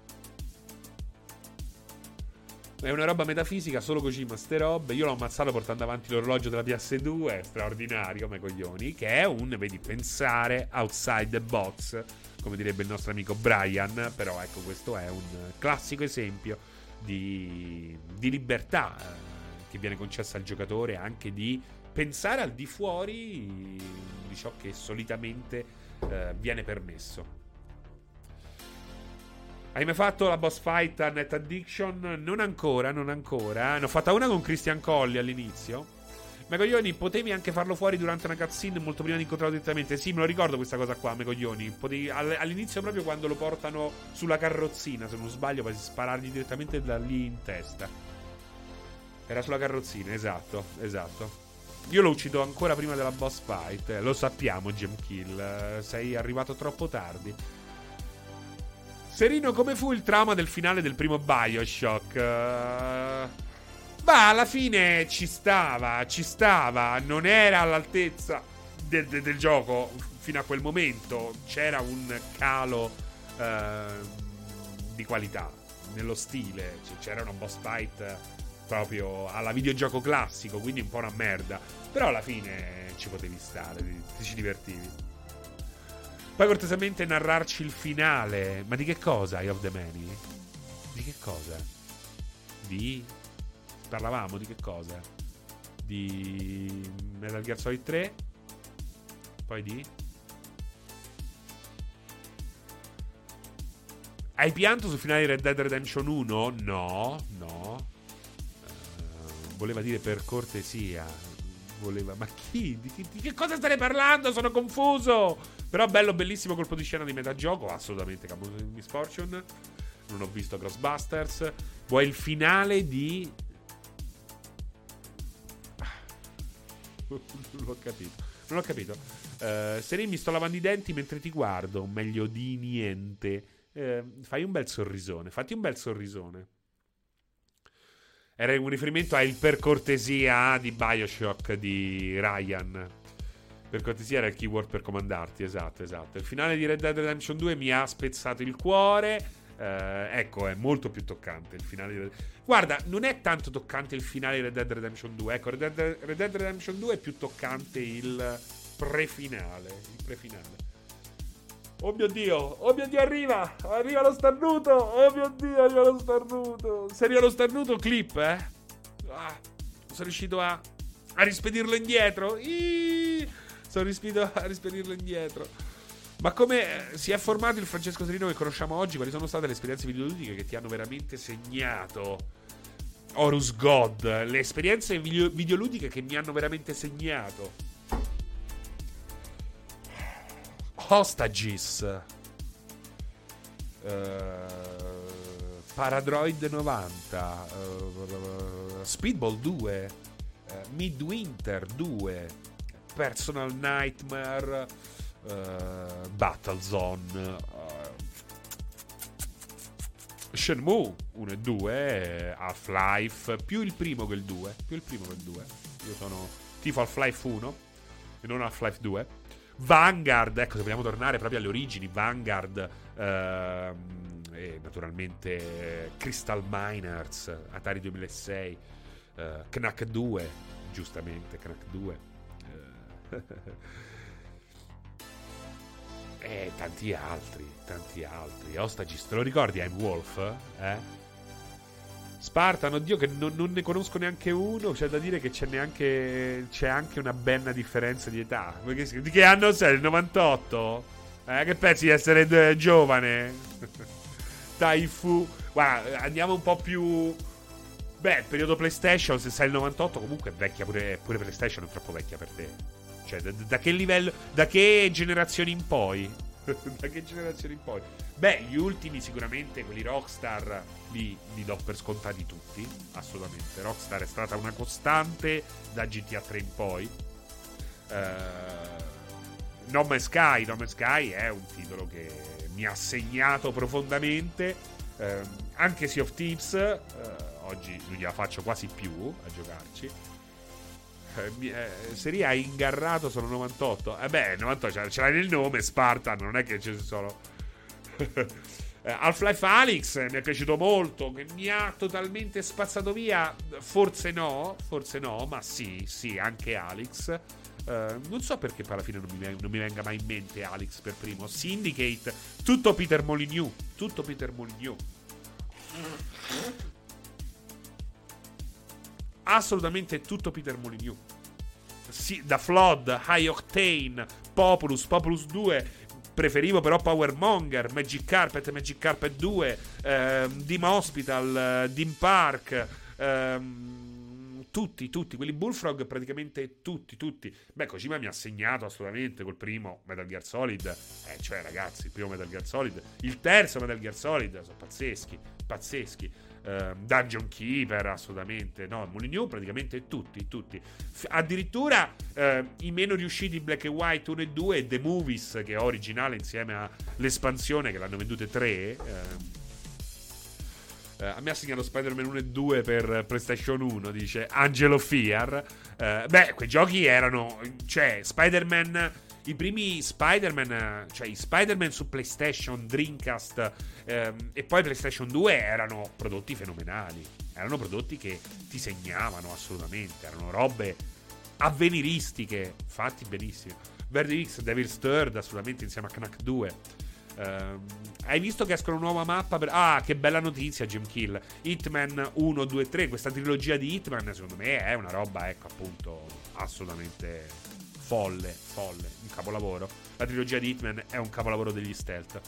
È una roba metafisica, solo Kojima ste robe. Io l'ho ammazzato portando avanti l'orologio della PS2, è straordinario come coglioni. Che è un, vedi, pensare outside the box, come direbbe il nostro amico Brian. Però ecco, questo è un classico esempio di, di libertà che viene concessa al giocatore anche di pensare al di fuori di ciò che solitamente eh, viene permesso. Hai mai fatto la boss fight a Net Addiction? Non ancora, non ancora. Ne ho fatta una con Christian Colli all'inizio. Megoglioni, potevi anche farlo fuori durante una cutscene molto prima di incontrarlo direttamente. Sì, me lo ricordo questa cosa qua, Megoglioni. Potevi, all'inizio proprio quando lo portano sulla carrozzina, se non sbaglio, puoi sparargli direttamente da lì in testa. Era sulla carrozzina, esatto, esatto. Io lo uccido ancora prima della boss fight. Lo sappiamo, Gem Kill. Sei arrivato troppo tardi. Serino, come fu il trauma del finale del primo Bioshock? Uh... Ma alla fine ci stava, ci stava. Non era all'altezza del, del, del gioco fino a quel momento. C'era un calo uh, di qualità nello stile. C'era una boss fight proprio alla videogioco classico, quindi un po' una merda. Però alla fine ci potevi stare, ti ci divertivi. Poi cortesemente narrarci il finale. Ma di che cosa, Eye of the Many? Di che cosa? Di... Parlavamo di che cosa? Di Metal Gear Solid 3? Poi di... Hai pianto sul finale di Red Dead Redemption 1? No, no voleva dire per cortesia. Voleva, ma chi? Di, di, che cosa stai parlando? Sono confuso. Però bello, bellissimo colpo di scena di metagioco. Assolutamente Camus Misfortune. Non ho visto Ghostbusters. Vuoi il finale di. Non [laughs] l'ho capito. Non ho capito. Uh, se mi sto lavando i denti mentre ti guardo. Meglio di niente. Uh, fai un bel sorrisone. Fatti un bel sorrisone. Era un riferimento al per cortesia di Bioshock di Ryan. Per cortesia era il keyword per comandarti, esatto, esatto. Il finale di Red Dead Redemption 2 mi ha spezzato il cuore. Eh, ecco, è molto più toccante il finale di Red... Guarda, non è tanto toccante il finale di Red Dead Redemption 2. Ecco, Red Dead, Red Dead Redemption 2 è più toccante il prefinale. Il prefinale. Oh mio dio, oh mio dio, arriva! Arriva lo starnuto! Oh mio dio, arriva lo starnuto! Se arriva lo starnuto, clip, eh? Ah, sono riuscito a, a rispedirlo indietro. Iii, sono riuscito a rispedirlo indietro. Ma come si è formato il Francesco Serino che conosciamo oggi? Quali sono state le esperienze videoludiche che ti hanno veramente segnato? Horus God, le esperienze video- videoludiche che mi hanno veramente segnato. Hostages. Uh, Paradroid 90. Uh, Speedball 2. Uh, Midwinter 2. Personal Nightmare. Uh, Battlezone. Shenmue 1 e 2. Half-Life. Più il primo che il 2. Più il primo che il 2. Io sono tifo Half-Life 1 e non Half-Life 2. Vanguard, ecco, se vogliamo tornare proprio alle origini, Vanguard ehm, e naturalmente Crystal Miners, Atari 2006, eh, Knack 2, giustamente Knack 2. [laughs] Eh, e tanti altri, tanti altri. Ostagis, te lo ricordi I'm Wolf? Eh? Spartan, oddio, che non, non, ne conosco neanche uno. C'è da dire che c'è, neanche, c'è anche una bella differenza di età. Di che anno sei? Il 98? Eh, che pensi di essere d- giovane? [laughs] Taifu. Guarda, andiamo un po' più. Beh, periodo PlayStation, se sei il 98, comunque è vecchia pure, pure PlayStation è troppo vecchia per te. Cioè, da, da che livello. Da che generazioni in poi? [laughs] da che generazione in poi? Beh, gli ultimi sicuramente, quelli Rockstar, li, li do per scontati tutti, assolutamente. Rockstar è stata una costante da GTA 3 in poi. Uh, No Sky, No Man's Sky è un titolo che mi ha segnato profondamente. Uh, anche Sea of Thieves, uh, oggi non gliela faccio quasi più a giocarci. Eh, eh, serie A ingarrato sono 98. Eh beh, 98 ce l'hai nel nome, Spartan, non è che ci sono. [laughs] Eh, Half-Life Alyx mi è piaciuto molto, mi ha totalmente spazzato via. Forse no, forse no, ma sì, sì, anche Alex. Uh, non so perché poi alla fine non mi, non mi, venga mai in mente Alex per primo. Syndicate, tutto Peter Molyneux. Tutto Peter Molyneux. Assolutamente tutto Peter Molyneux. Sì, da Flood, High Octane, Populus, Populus 2, preferivo però Power Monger, Magic Carpet, Magic Carpet 2, ehm, Dim Hospital, eh, Dim Park, ehm, tutti, tutti, quelli Bullfrog praticamente tutti, tutti. Beh, Kojima mi ha segnato assolutamente col primo Metal Gear Solid, eh, cioè ragazzi, il primo Metal Gear Solid, il terzo Metal Gear Solid, sono pazzeschi, pazzeschi. Uh, Dungeon Keeper, assolutamente. No, Molyneux praticamente tutti, tutti. F- addirittura uh, i meno riusciti Black and White 1 e 2 e The Movies, che è originale insieme all'espansione, che l'hanno vendute 3. Uh, Uh, a me ha segnato Spider-Man 1 e 2 per PlayStation 1, dice Angelo Fear. Uh, beh, quei giochi erano. Cioè, Spider-Man i primi Spider-Man, cioè i Spider-Man su PlayStation, Dreamcast ehm, e poi PlayStation 2 erano prodotti fenomenali. Erano prodotti che ti segnavano assolutamente, erano robe avveniristiche, fatti benissimo. Verdi X, Devil's Third, assolutamente insieme a Knack 2. Uh, hai visto che escono una nuova mappa? Per... Ah, che bella notizia, Jim Kill. Hitman 1, 2, 3. Questa trilogia di Hitman, secondo me, è una roba, ecco, appunto, assolutamente folle, folle, un capolavoro. La trilogia di Hitman è un capolavoro degli stealth.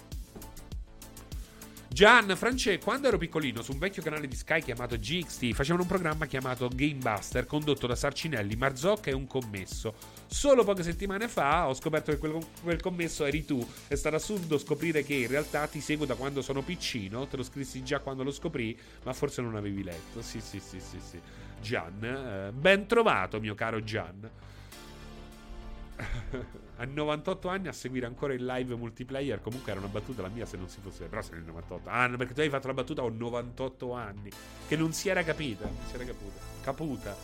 Gian, France, quando ero piccolino su un vecchio canale di Sky chiamato GXT facevano un programma chiamato Gamebuster condotto da Sarcinelli, Marzocca e un commesso. Solo poche settimane fa ho scoperto che quel, quel, commesso eri tu. È stato assurdo scoprire che in realtà ti seguo da quando sono piccino. Te lo scrissi già quando lo scoprì, ma forse non avevi letto. Sì, sì, sì, sì, sì. Gian, eh, ben trovato, mio caro Gian [laughs] a 98 anni a seguire ancora il live multiplayer. Comunque era una battuta la mia se non si fosse. Però sei nel 98. Ah, perché tu hai fatto la battuta ho 98 anni. Che non si era capita. Non si era caputa. Caputa.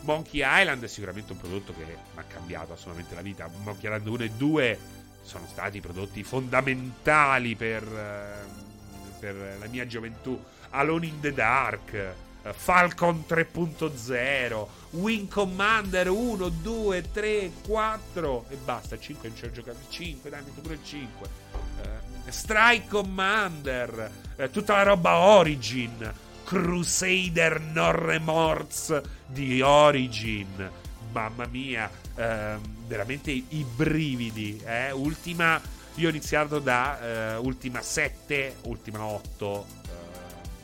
Monkey Island è sicuramente un prodotto che mi ha cambiato assolutamente la vita. Monkey Island 1 e 2 sono stati prodotti fondamentali per, eh, per la mia gioventù. Alone in the Dark. Falcon 3.0, Wing Commander 1, 2, 3, 4 e basta. 5 non ci ho giocato. 5, dai, metto pure il 5. Uh, Strike Commander, uh, tutta la roba Origin, Crusader No Remorse di Origin. Mamma mia, uh, veramente i brividi. Eh? Ultima, io ho iniziato da Ultima 7, Ultima 8,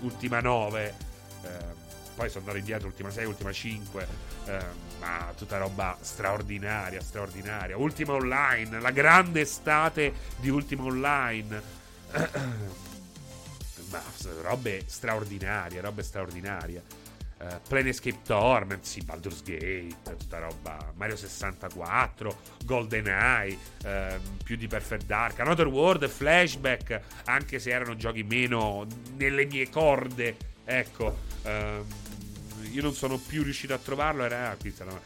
Ultima 9 eh, poi sono andato indietro, ultima 6, ultima 5. Eh, ma tutta roba straordinaria, straordinaria. Ultima online, la grande estate di Ultima online. [clears throat] ma robe straordinarie, robe straordinarie. Uh, Planescape Torment, sì, Baldur's Gate, tutta roba, Mario 64, GoldenEye, uh, più di Perfect Dark, Another World, Flashback, anche se erano giochi meno nelle mie corde, ecco, Uh, io non sono più riuscito a trovarlo. Era ah, qui sarà.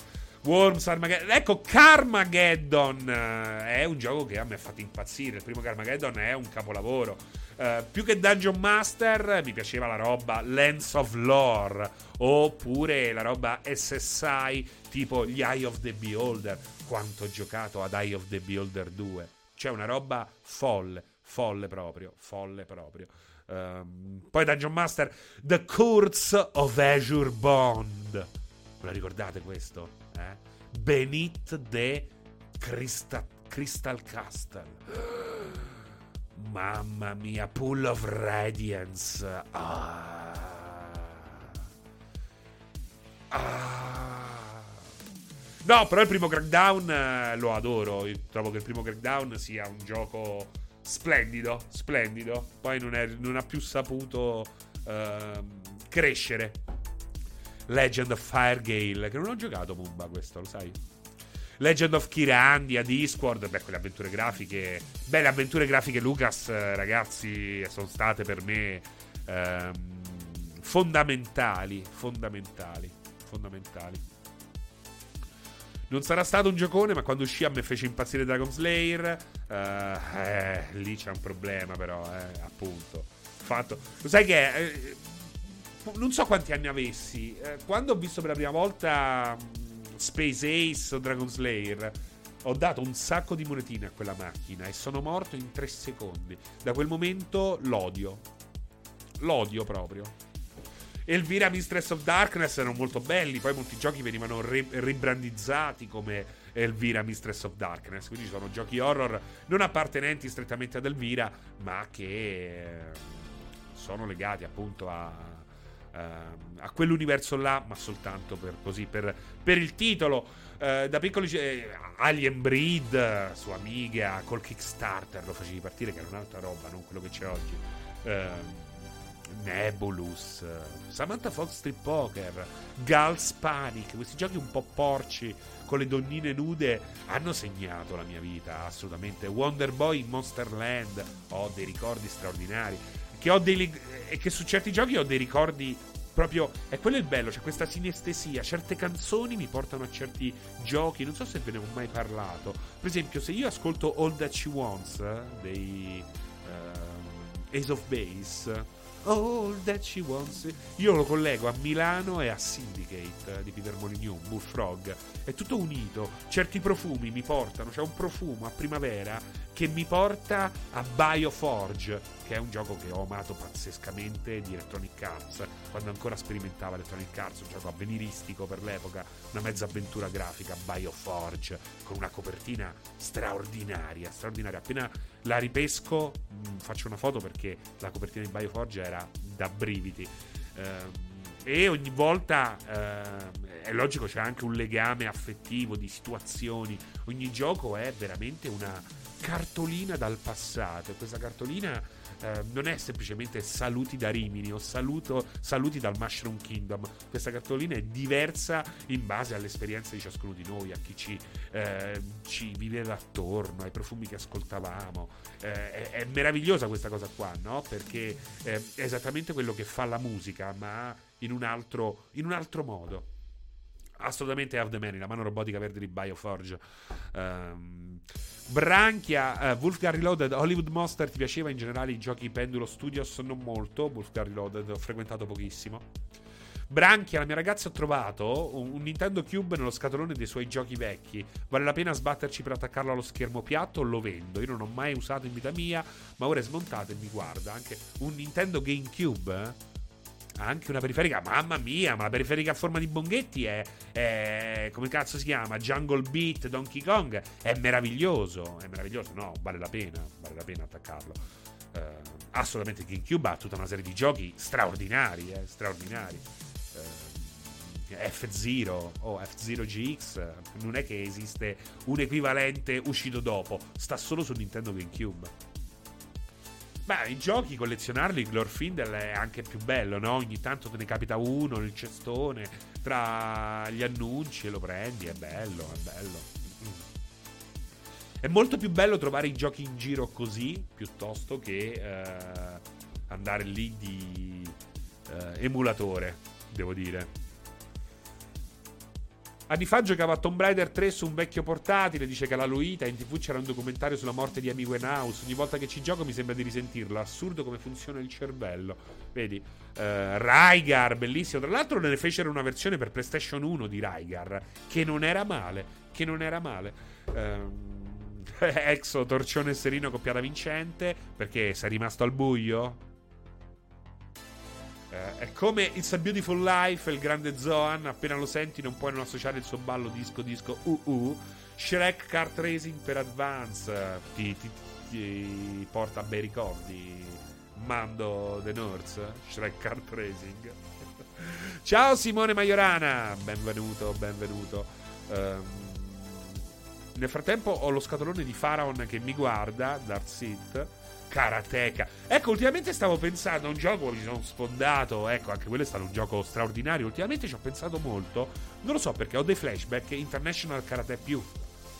Worms Armageddon. Ecco, Carmageddon eh, è un gioco che a me ha fatto impazzire. Il primo Carmageddon è un capolavoro. Uh, più che Dungeon Master mi piaceva la roba Lens of Lore oppure la roba SSI tipo gli Eye of the Beholder. Quanto ho giocato ad Eye of the Beholder 2. C'è una roba folle, folle proprio, folle proprio. Um, poi Dungeon Master The Courts of Azure Bond. Ve la ricordate questo? Eh? Beneath the Crystal, Crystal Castle. [gasps] Mamma mia, Pool of Radiance. Ah. Ah. No, però il primo Crackdown eh, lo adoro. Io trovo che il primo Crackdown sia un gioco splendido, splendido. Poi non, è, non ha più saputo uh, crescere. Legend of Firegale, che non ho giocato Mumba questo, lo sai? Legend of Kirandia, Discord, beh, quelle avventure grafiche. Beh, le avventure grafiche Lucas, ragazzi, sono state per me ehm, fondamentali, fondamentali, fondamentali. Non sarà stato un giocone, ma quando uscì a me fece impazzire Dragon Slayer. Uh, eh, lì c'è un problema, però, eh, appunto. Fatto. Lo sai che. Eh, non so quanti anni avessi. Eh, quando ho visto per la prima volta mm, Space Ace o Dragon Slayer, ho dato un sacco di monetine a quella macchina e sono morto in tre secondi. Da quel momento l'odio. L'odio proprio. Elvira Mistress of Darkness erano molto belli, poi molti giochi venivano ri- ribrandizzati come Elvira Mistress of Darkness, quindi sono giochi horror non appartenenti strettamente ad Elvira, ma che eh, sono legati appunto a, a, ehm, a quell'universo là, ma soltanto per, così, per, per il titolo. Uh, da piccoli eh, Alien Breed su Amiga col Kickstarter lo facevi partire che era un'altra roba, non quello che c'è oggi. Uh, Nebulus, Samantha Fox Strip Poker, Gals Panic, questi giochi un po' porci con le donnine nude hanno segnato la mia vita assolutamente. Wonder Boy in Monster Land, ho dei ricordi straordinari. Che ho dei, e che su certi giochi ho dei ricordi proprio è quello il bello, c'è questa sinestesia. Certe canzoni mi portano a certi giochi, non so se ve ne ho mai parlato. Per esempio, se io ascolto All That She Wants dei uh, Ace of Base All that she wants. Io lo collego a Milano e a Syndicate di Peter Molyneux, Bullfrog. È tutto unito. Certi profumi mi portano. C'è un profumo a primavera che mi porta a Bioforge, che è un gioco che ho amato pazzescamente di Electronic Arts, quando ancora sperimentava Electronic Arts, un gioco avveniristico per l'epoca, una mezza avventura grafica, Bioforge, con una copertina straordinaria, straordinaria. Appena la ripesco, mh, mm, faccio una foto perché la copertina di Bioforge era da brividi. Eh, e ogni volta eh, è logico c'è anche un legame affettivo di situazioni ogni gioco è veramente una cartolina dal passato e questa cartolina eh, non è semplicemente saluti da Rimini o saluto, saluti dal Mushroom Kingdom. Questa cartolina è diversa in base alle esperienze di ciascuno di noi, a chi ci, eh, ci viveva attorno, ai profumi che ascoltavamo. Eh, è, è, meravigliosa questa cosa qua, no? Perché eh, è esattamente quello che fa la musica, ma in un altro, in un altro modo assolutamente Have the Many, la mano robotica verde di Bioforge. Um, Branchia, uh, Wolfgang Reloaded, Hollywood Monster ti piaceva in generale i giochi Pendulo Studios? Non molto, Wolfgang Reloaded ho frequentato pochissimo. Branchia, la mia ragazza ha trovato un Nintendo Cube nello scatolone dei suoi giochi vecchi. Vale la pena sbatterci per attaccarlo allo schermo piatto lo vendo? Io non ho mai usato in vita mia, ma ora è smontato e mi guarda. Anche un Nintendo GameCube, eh? Anche una periferica, mamma mia, ma la periferica a forma di bonghetti è, è, come cazzo si chiama? Jungle Beat, Donkey Kong, è meraviglioso, è meraviglioso, no, vale la pena, vale la pena attaccarlo. Uh, assolutamente GameCube ha tutta una serie di giochi straordinari, eh, straordinari. Uh, F0 o F0 GX non è che esiste un equivalente uscito dopo, sta solo su Nintendo GameCube. Beh, i giochi, collezionarli, Glorfindel è anche più bello, no? Ogni tanto te ne capita uno nel cestone, tra gli annunci e lo prendi, è bello, è bello. È molto più bello trovare i giochi in giro così, piuttosto che eh, andare lì di eh, emulatore, devo dire. Anni fa giocava a Tomb Raider 3 su un vecchio portatile, dice che alla Luita, in tv c'era un documentario sulla morte di Amy Winehouse, ogni volta che ci gioco mi sembra di risentirlo, assurdo come funziona il cervello. Vedi, uh, Rygar, bellissimo, tra l'altro ne fecero una versione per PlayStation 1 di Rygar, che non era male, che non era male. Uh, [laughs] Exo, torcione serino coppiata vincente, perché sei rimasto al buio? Eh, è come It's a Beautiful Life, il grande Zoan, appena lo senti non puoi non associare il suo ballo disco disco uh uh. Shrek Kart Racing per Advance ti, ti, ti porta bei ricordi. Mando The North, Shrek Kart Racing. [laughs] Ciao Simone Maiorana, benvenuto, benvenuto. Um, Nel frattempo ho lo scatolone di Pharaon che mi guarda, Dark Sith. Karateka. Ecco, ultimamente stavo pensando a un gioco, mi sono sfondato. Ecco, anche quello è stato un gioco straordinario. Ultimamente ci ho pensato molto. Non lo so perché ho dei flashback. International Karate più.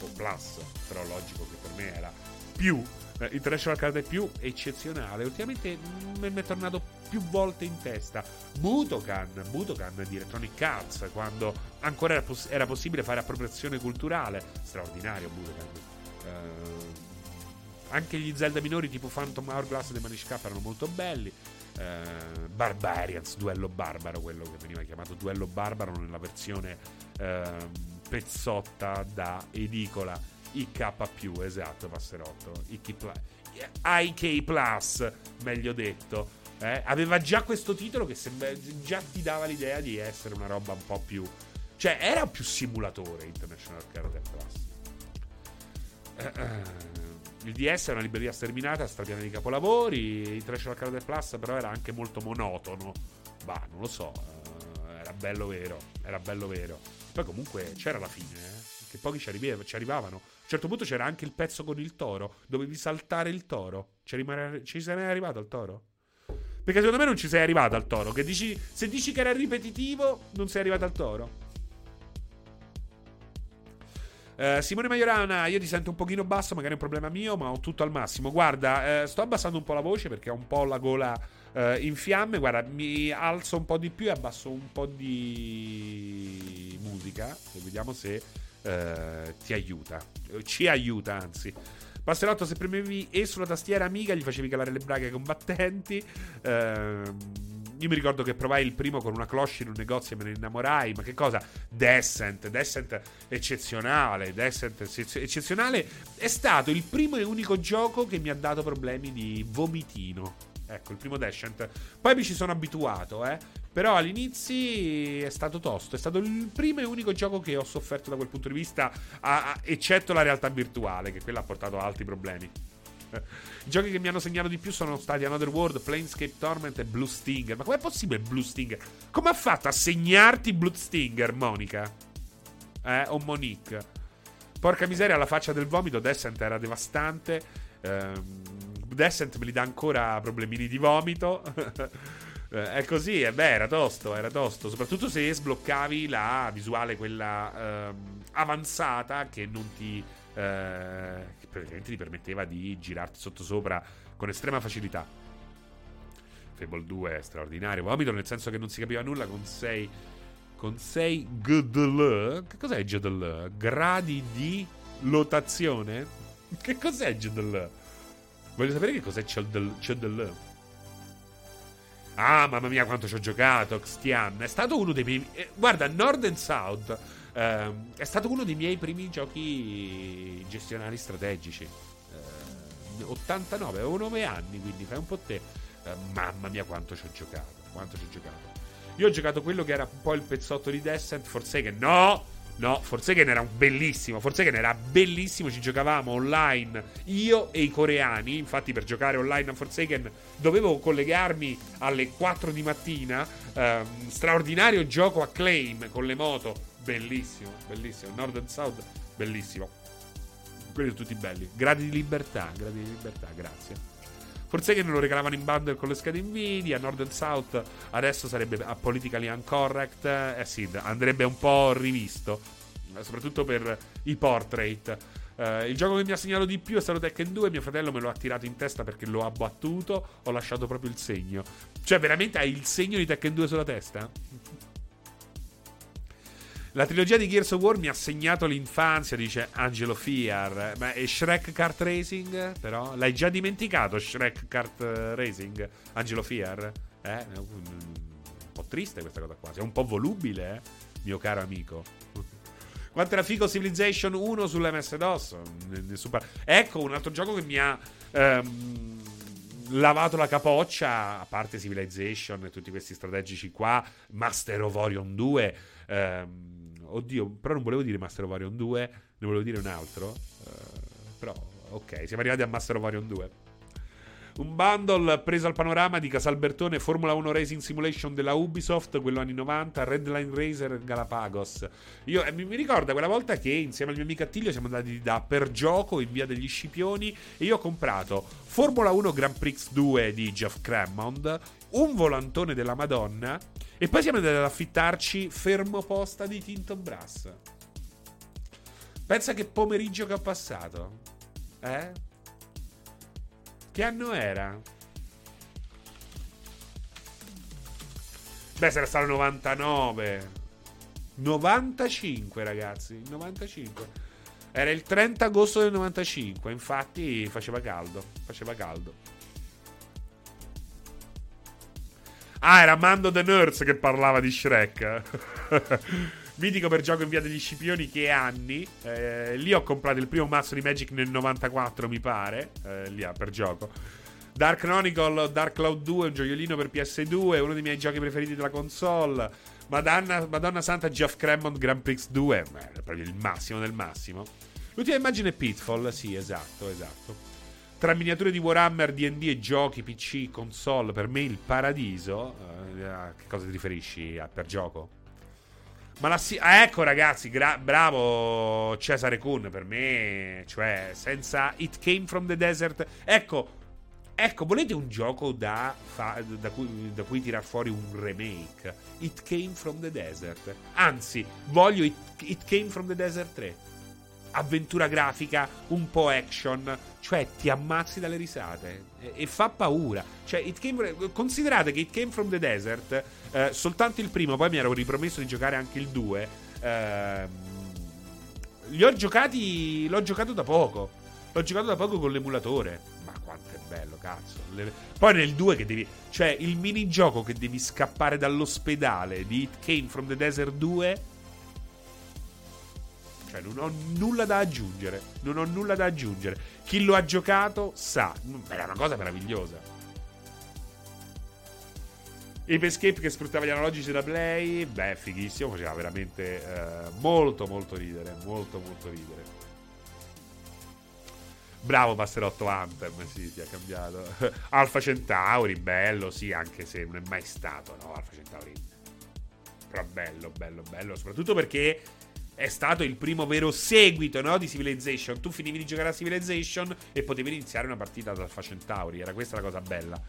O Plus. Però logico che per me era più. Eh, International Karate più eccezionale. Ultimamente mi è tornato più volte in testa. Budokan. Budokan di Electronic Arts. Quando ancora era, poss- era possibile fare appropriazione culturale. Straordinario Budokan. Eh anche gli Zelda minori tipo Phantom Hourglass e The Manish Cap erano molto belli. Eh, Barbarians, duello barbaro, quello che veniva chiamato duello barbaro nella versione eh, pezzotta da edicola IK, esatto, passerotto. IK, IK Plus, meglio detto. Eh, aveva già questo titolo che sembra, già ti dava l'idea di essere una roba un po' più. Cioè, era più simulatore International Karate Plus. Eh, eh. Il DS è una libreria sterminata, strapiena di capolavori. Il International Karate Plus, però, era anche molto monotono. Bah, non lo so. Uh, era bello vero. Era bello vero. Poi, comunque, c'era la fine, eh? Che pochi ci, arriva- ci, arrivavano. A un certo punto c'era anche il pezzo con il toro. Dovevi saltare il toro. Ci, rimane- ci sei mai arrivato al toro? Perché secondo me non ci sei arrivato al toro. Dici, se dici che era ripetitivo, non sei arrivato al toro. Uh, Simone Maiorana, io ti sento un pochino basso, magari è un problema mio, ma ho tutto al massimo. Guarda, uh, sto abbassando un po' la voce perché ho un po' la gola uh, in fiamme. Guarda, mi alzo un po' di più e abbasso un po' di musica. E vediamo se ti aiuta. Ci aiuta, anzi. Passerotto, se premevi E sulla tastiera amica, gli facevi calare le braghe ai combattenti. Ehm io mi ricordo che provai il primo con una cloche in un negozio e me ne innamorai. Ma che cosa? Descent, Descent eccezionale. Descent eccezionale. È stato il primo e unico gioco che mi ha dato problemi di vomitino. Ecco, il primo Descent. Poi mi ci sono abituato, eh. Però all'inizio è stato tosto. È stato il primo e unico gioco che ho sofferto da quel punto di vista, a, a, eccetto la realtà virtuale, che quella ha portato a altri problemi. I giochi che mi hanno segnato di più sono stati Another World, Planescape Torment e Blue Stinger. Ma com'è possibile Blue Stinger? Come ha fatto a segnarti Blue Stinger, Monica? Eh, o Monique? Porca miseria, la faccia del vomito, Descent era devastante. Ehm, Descent me li dà ancora problemini di vomito. [laughs] Eh, è così, e beh, era tosto, era tosto. Soprattutto se sbloccavi la visuale, quella ehm, avanzata, che non ti eh, che praticamente ti permetteva di girarti sottosopra con estrema facilità. Fable 2 è straordinario. Vomito nel senso che non si capiva nulla con 6 con 6 GDL. Che cos'è GDL? Gradi di lotazione? Che cos'è GDL? Voglio sapere che cos'è GDL. Ah, mamma mia, quanto ci ho giocato. Xtian. È stato uno dei miei. Eh, guarda, Nord and South Uh, è stato uno dei miei primi giochi gestionali strategici. Uh, 89, avevo 9 anni, quindi fai un po' te. Uh, mamma mia, quanto ci ho giocato. Quanto ci ho giocato. Io ho giocato quello che era un po' il pezzotto di Descent, Forsaken. No! No, Forsaken era bellissimo. Forsaken era bellissimo. Ci giocavamo online io e i coreani. Infatti, per giocare online a Forsaken dovevo collegarmi alle 4 di mattina. Um, straordinario gioco a claim con le moto Bellissimo, bellissimo. Nord and South, bellissimo. Quelli sono tutti belli. Gradi di libertà, gradi di libertà, grazie. Forse che non lo regalavano in bundle con le schede Nvidia. Nord and South adesso sarebbe a politically incorrect. Eh sì, andrebbe un po' rivisto. Soprattutto per i portrait. Uh, il gioco che mi ha segnato di più è stato Tekken 2. Mio fratello me lo ha tirato in testa perché lo ha battuto. Ho lasciato proprio il segno. Cioè, veramente hai il segno di Tekken 2 sulla testa? La trilogia di Gears of War mi ha segnato l'infanzia, dice Angelo Fiar. Ma è Shrek Kart Racing? Però l'hai già dimenticato Shrek Kart Racing? Angelo Fiar? Eh? Un po' triste questa cosa qua. Sei un po' volubile, eh? Mio caro amico. Quanto era figo Civilization 1 sull'MS-DOS? Ecco un altro gioco che mi ha ehm, lavato la capoccia, a parte Civilization e tutti questi strategici qua, Master of Orion 2. Ehm, oddio, però non volevo dire Master of Orion 2, ne volevo dire un altro. Uh, però, ok, siamo arrivati a Master of Orion 2. Un bundle preso al panorama di Casalbertone Formula 1 Racing Simulation della Ubisoft, quello anni 90, Redline Racer Galapagos. Io, eh, mi, ricorda quella volta che insieme al mio amico Attilio siamo andati da Per Gioco in via degli Scipioni e io ho comprato Formula 1 Grand Prix 2 di Jeff Crammond, un volantone della Madonna e poi siamo andati ad affittarci fermo posta di Tinto Brass. Pensa che pomeriggio che ho passato. Eh? Che anno era? Beh, sarà stato 99. 95, ragazzi. 95. Era il 30 agosto del 95. Infatti faceva caldo. Faceva caldo. Ah, era Mando the Nurse che parlava di Shrek. [laughs] Mitico per gioco in via degli Scipioni che anni. Eh, lì ho comprato il primo mazzo di Magic nel 94, mi pare. Eh, lì ah, per gioco. Dark Chronicle, Dark Cloud 2, un gioiellino per PS2, uno dei miei giochi preferiti della console. Madonna, Madonna Santa Geoff Cremont Grand Prix 2, è proprio il massimo del massimo. L'ultima immagine è Pitfall, sì, esatto, esatto. Tra miniature di Warhammer, DD e giochi, PC, console, per me il paradiso. Uh, a che cosa ti riferisci? A per gioco? Ma la si- ah, ecco ragazzi, gra- bravo Cesare Kun per me, cioè senza It Came from the Desert. Ecco, ecco, volete un gioco da, fa- da, cui, da cui tirar fuori un remake? It Came from the Desert. Anzi, voglio It, It Came from the Desert 3. Avventura grafica, un po' action, cioè ti ammazzi dalle risate e, e fa paura. Cioè, came, considerate che It Came from the Desert eh, soltanto il primo, poi mi ero ripromesso di giocare anche il 2. Eh, li ho giocati. L'ho giocato da poco. L'ho giocato da poco con l'emulatore. Ma quanto è bello, cazzo. Le... Poi nel 2 che devi. Cioè, il minigioco che devi scappare dall'ospedale di It Came from the Desert 2. Cioè, non ho nulla da aggiungere. Non ho nulla da aggiungere. Chi lo ha giocato sa. Era una cosa meravigliosa. Ape Escape che sfruttava gli analogici da Play, beh, fighissimo, faceva veramente eh, molto, molto ridere, molto, molto ridere. Bravo Passerotto Anthem, sì, ti ha cambiato. [laughs] Alpha Centauri, bello, sì, anche se non è mai stato, no, Alpha Centauri. Però bello, bello, bello, soprattutto perché è stato il primo vero seguito no, di Civilization. Tu finivi di giocare a Civilization e potevi iniziare una partita ad Alpha Centauri, era questa la cosa bella.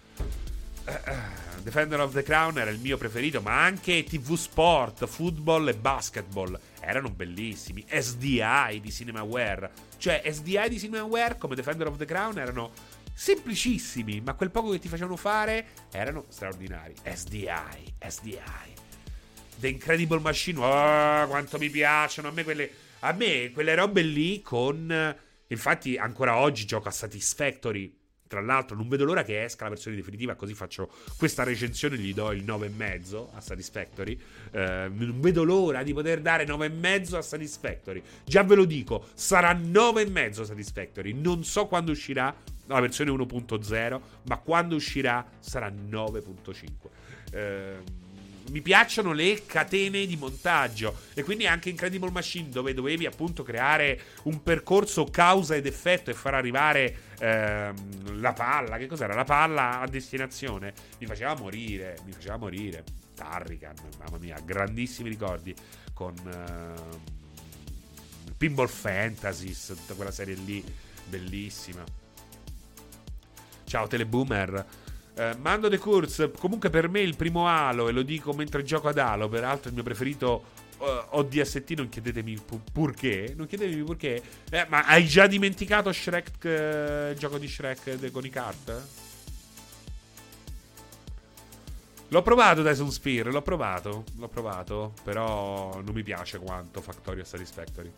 Defender of the Crown era il mio preferito, ma anche TV Sport, football e basketball erano bellissimi. SDI di Cinemaware, cioè SDI di Cinemaware come Defender of the Crown erano semplicissimi, ma quel poco che ti facevano fare erano straordinari. SDI, SDI. The Incredible Machine, oh, quanto mi piacciono a me quelle a me quelle robe lì con infatti ancora oggi gioco a Satisfactory tra l'altro, non vedo l'ora che esca la versione definitiva, così faccio questa recensione. Gli do il 9,5 a Satisfactory. Eh, non vedo l'ora di poter dare 9,5 a Satisfactory. Già ve lo dico, sarà 9,5 Satisfactory. Non so quando uscirà la versione 1.0, ma quando uscirà sarà 9.5. Eh, mi piacciono le catene di montaggio e quindi anche Incredible Machine dove dovevi appunto creare un percorso causa ed effetto e far arrivare ehm, la palla, che cos'era? La palla a destinazione. Mi faceva morire, mi faceva morire. Tarrican, mamma mia, grandissimi ricordi con ehm, Pinball Fantasy, tutta quella serie lì, bellissima. Ciao Teleboomer. Uh, Mando de Course, comunque per me il primo Halo, e lo dico mentre gioco ad Halo, peraltro il mio preferito uh, eh, ODST, non chiedetemi pu- purché, non chiedetemi purché, eh, ma hai già dimenticato Shrek, uh, il gioco di Shrek de- con i kart? L'ho provato Dyson Spear, l'ho provato, l'ho provato, però non mi piace quanto Factorio Satisfactory.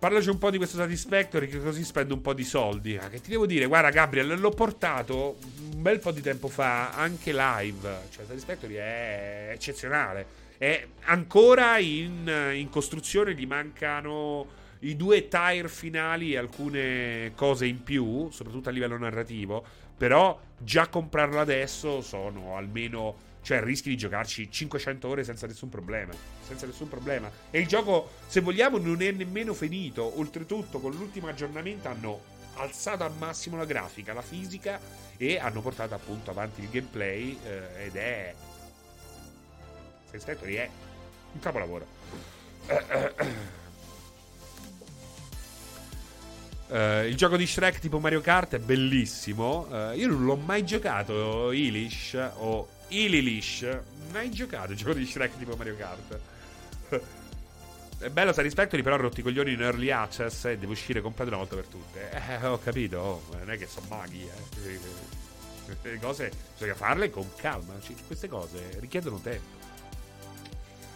Parlaci un po' di questo Satisfactory che così spendo un po' di soldi. Ah, che ti devo dire, guarda Gabriel, l'ho portato un bel po' di tempo fa anche live. Cioè Satisfactory è eccezionale. È ancora in, in costruzione, gli mancano i due tire finali e alcune cose in più, soprattutto a livello narrativo. Però già comprarlo adesso sono almeno cioè rischi di giocarci 500 ore senza nessun problema. Senza nessun problema. E il gioco, se vogliamo, non è nemmeno finito. Oltretutto, con l'ultimo aggiornamento hanno alzato al massimo la grafica, la fisica e hanno portato appunto avanti il gameplay eh, ed è Satisfactory è un capolavoro. Uh, [coughs] il gioco di Shrek tipo Mario Kart è bellissimo. Uh, io non l'ho mai giocato, Ilish o Ililish. Mai giocato il gioco di Shrek tipo Mario Kart. è bello Satisfactory, però ha rotti i coglioni in early access e deve uscire completo una volta per tutte. Eh, ho capito, oh, non è che sono maghi, eh. Le cose bisogna farle con calma. Queste cose richiedono tempo.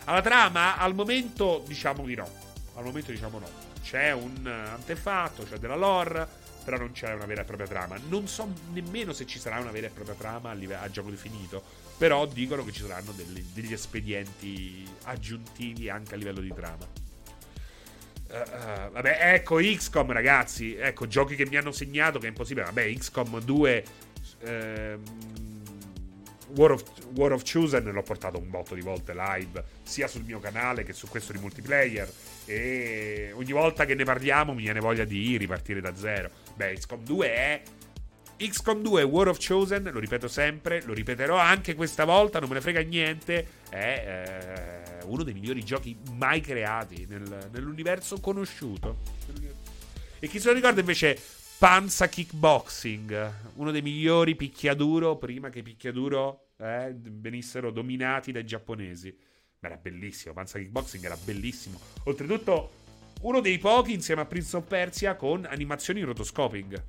Alla trama, al momento, diciamo di no. Al momento, diciamo no. C'è un antefatto, c'è della lore, però non c'è una vera e propria trama. Non so nemmeno se ci sarà una vera e propria trama a, live- a gioco definito. Però dicono che ci saranno degli, degli espedienti aggiuntivi anche a livello di trama. Uh, uh, vabbè, ecco XCOM, ragazzi. Ecco, giochi che mi hanno segnato che è impossibile. Vabbè, XCOM 2. Ehm, War of, War of Chosen l'ho portato un botto di volte live, sia sul mio canale che su questo di multiplayer. E ogni volta che ne parliamo mi viene voglia di ripartire da zero. Beh, XCOM 2 è. XCOM 2 War of Chosen, lo ripeto sempre, lo ripeterò anche questa volta, non me ne frega niente. È eh, uno dei migliori giochi mai creati nel, nell'universo conosciuto. E chi se lo ricorda invece Panza Kickboxing, uno dei migliori picchiaduro prima che picchiaduro eh, venissero dominati dai giapponesi. Ma era bellissimo, Panza Kickboxing era bellissimo. Oltretutto, uno dei pochi insieme a Prince of Persia con animazioni in rotoscoping.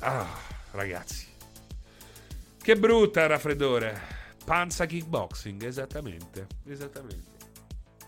Ah ragazzi. Che brutta raffreddore. Panza kickboxing, esattamente. Esattamente.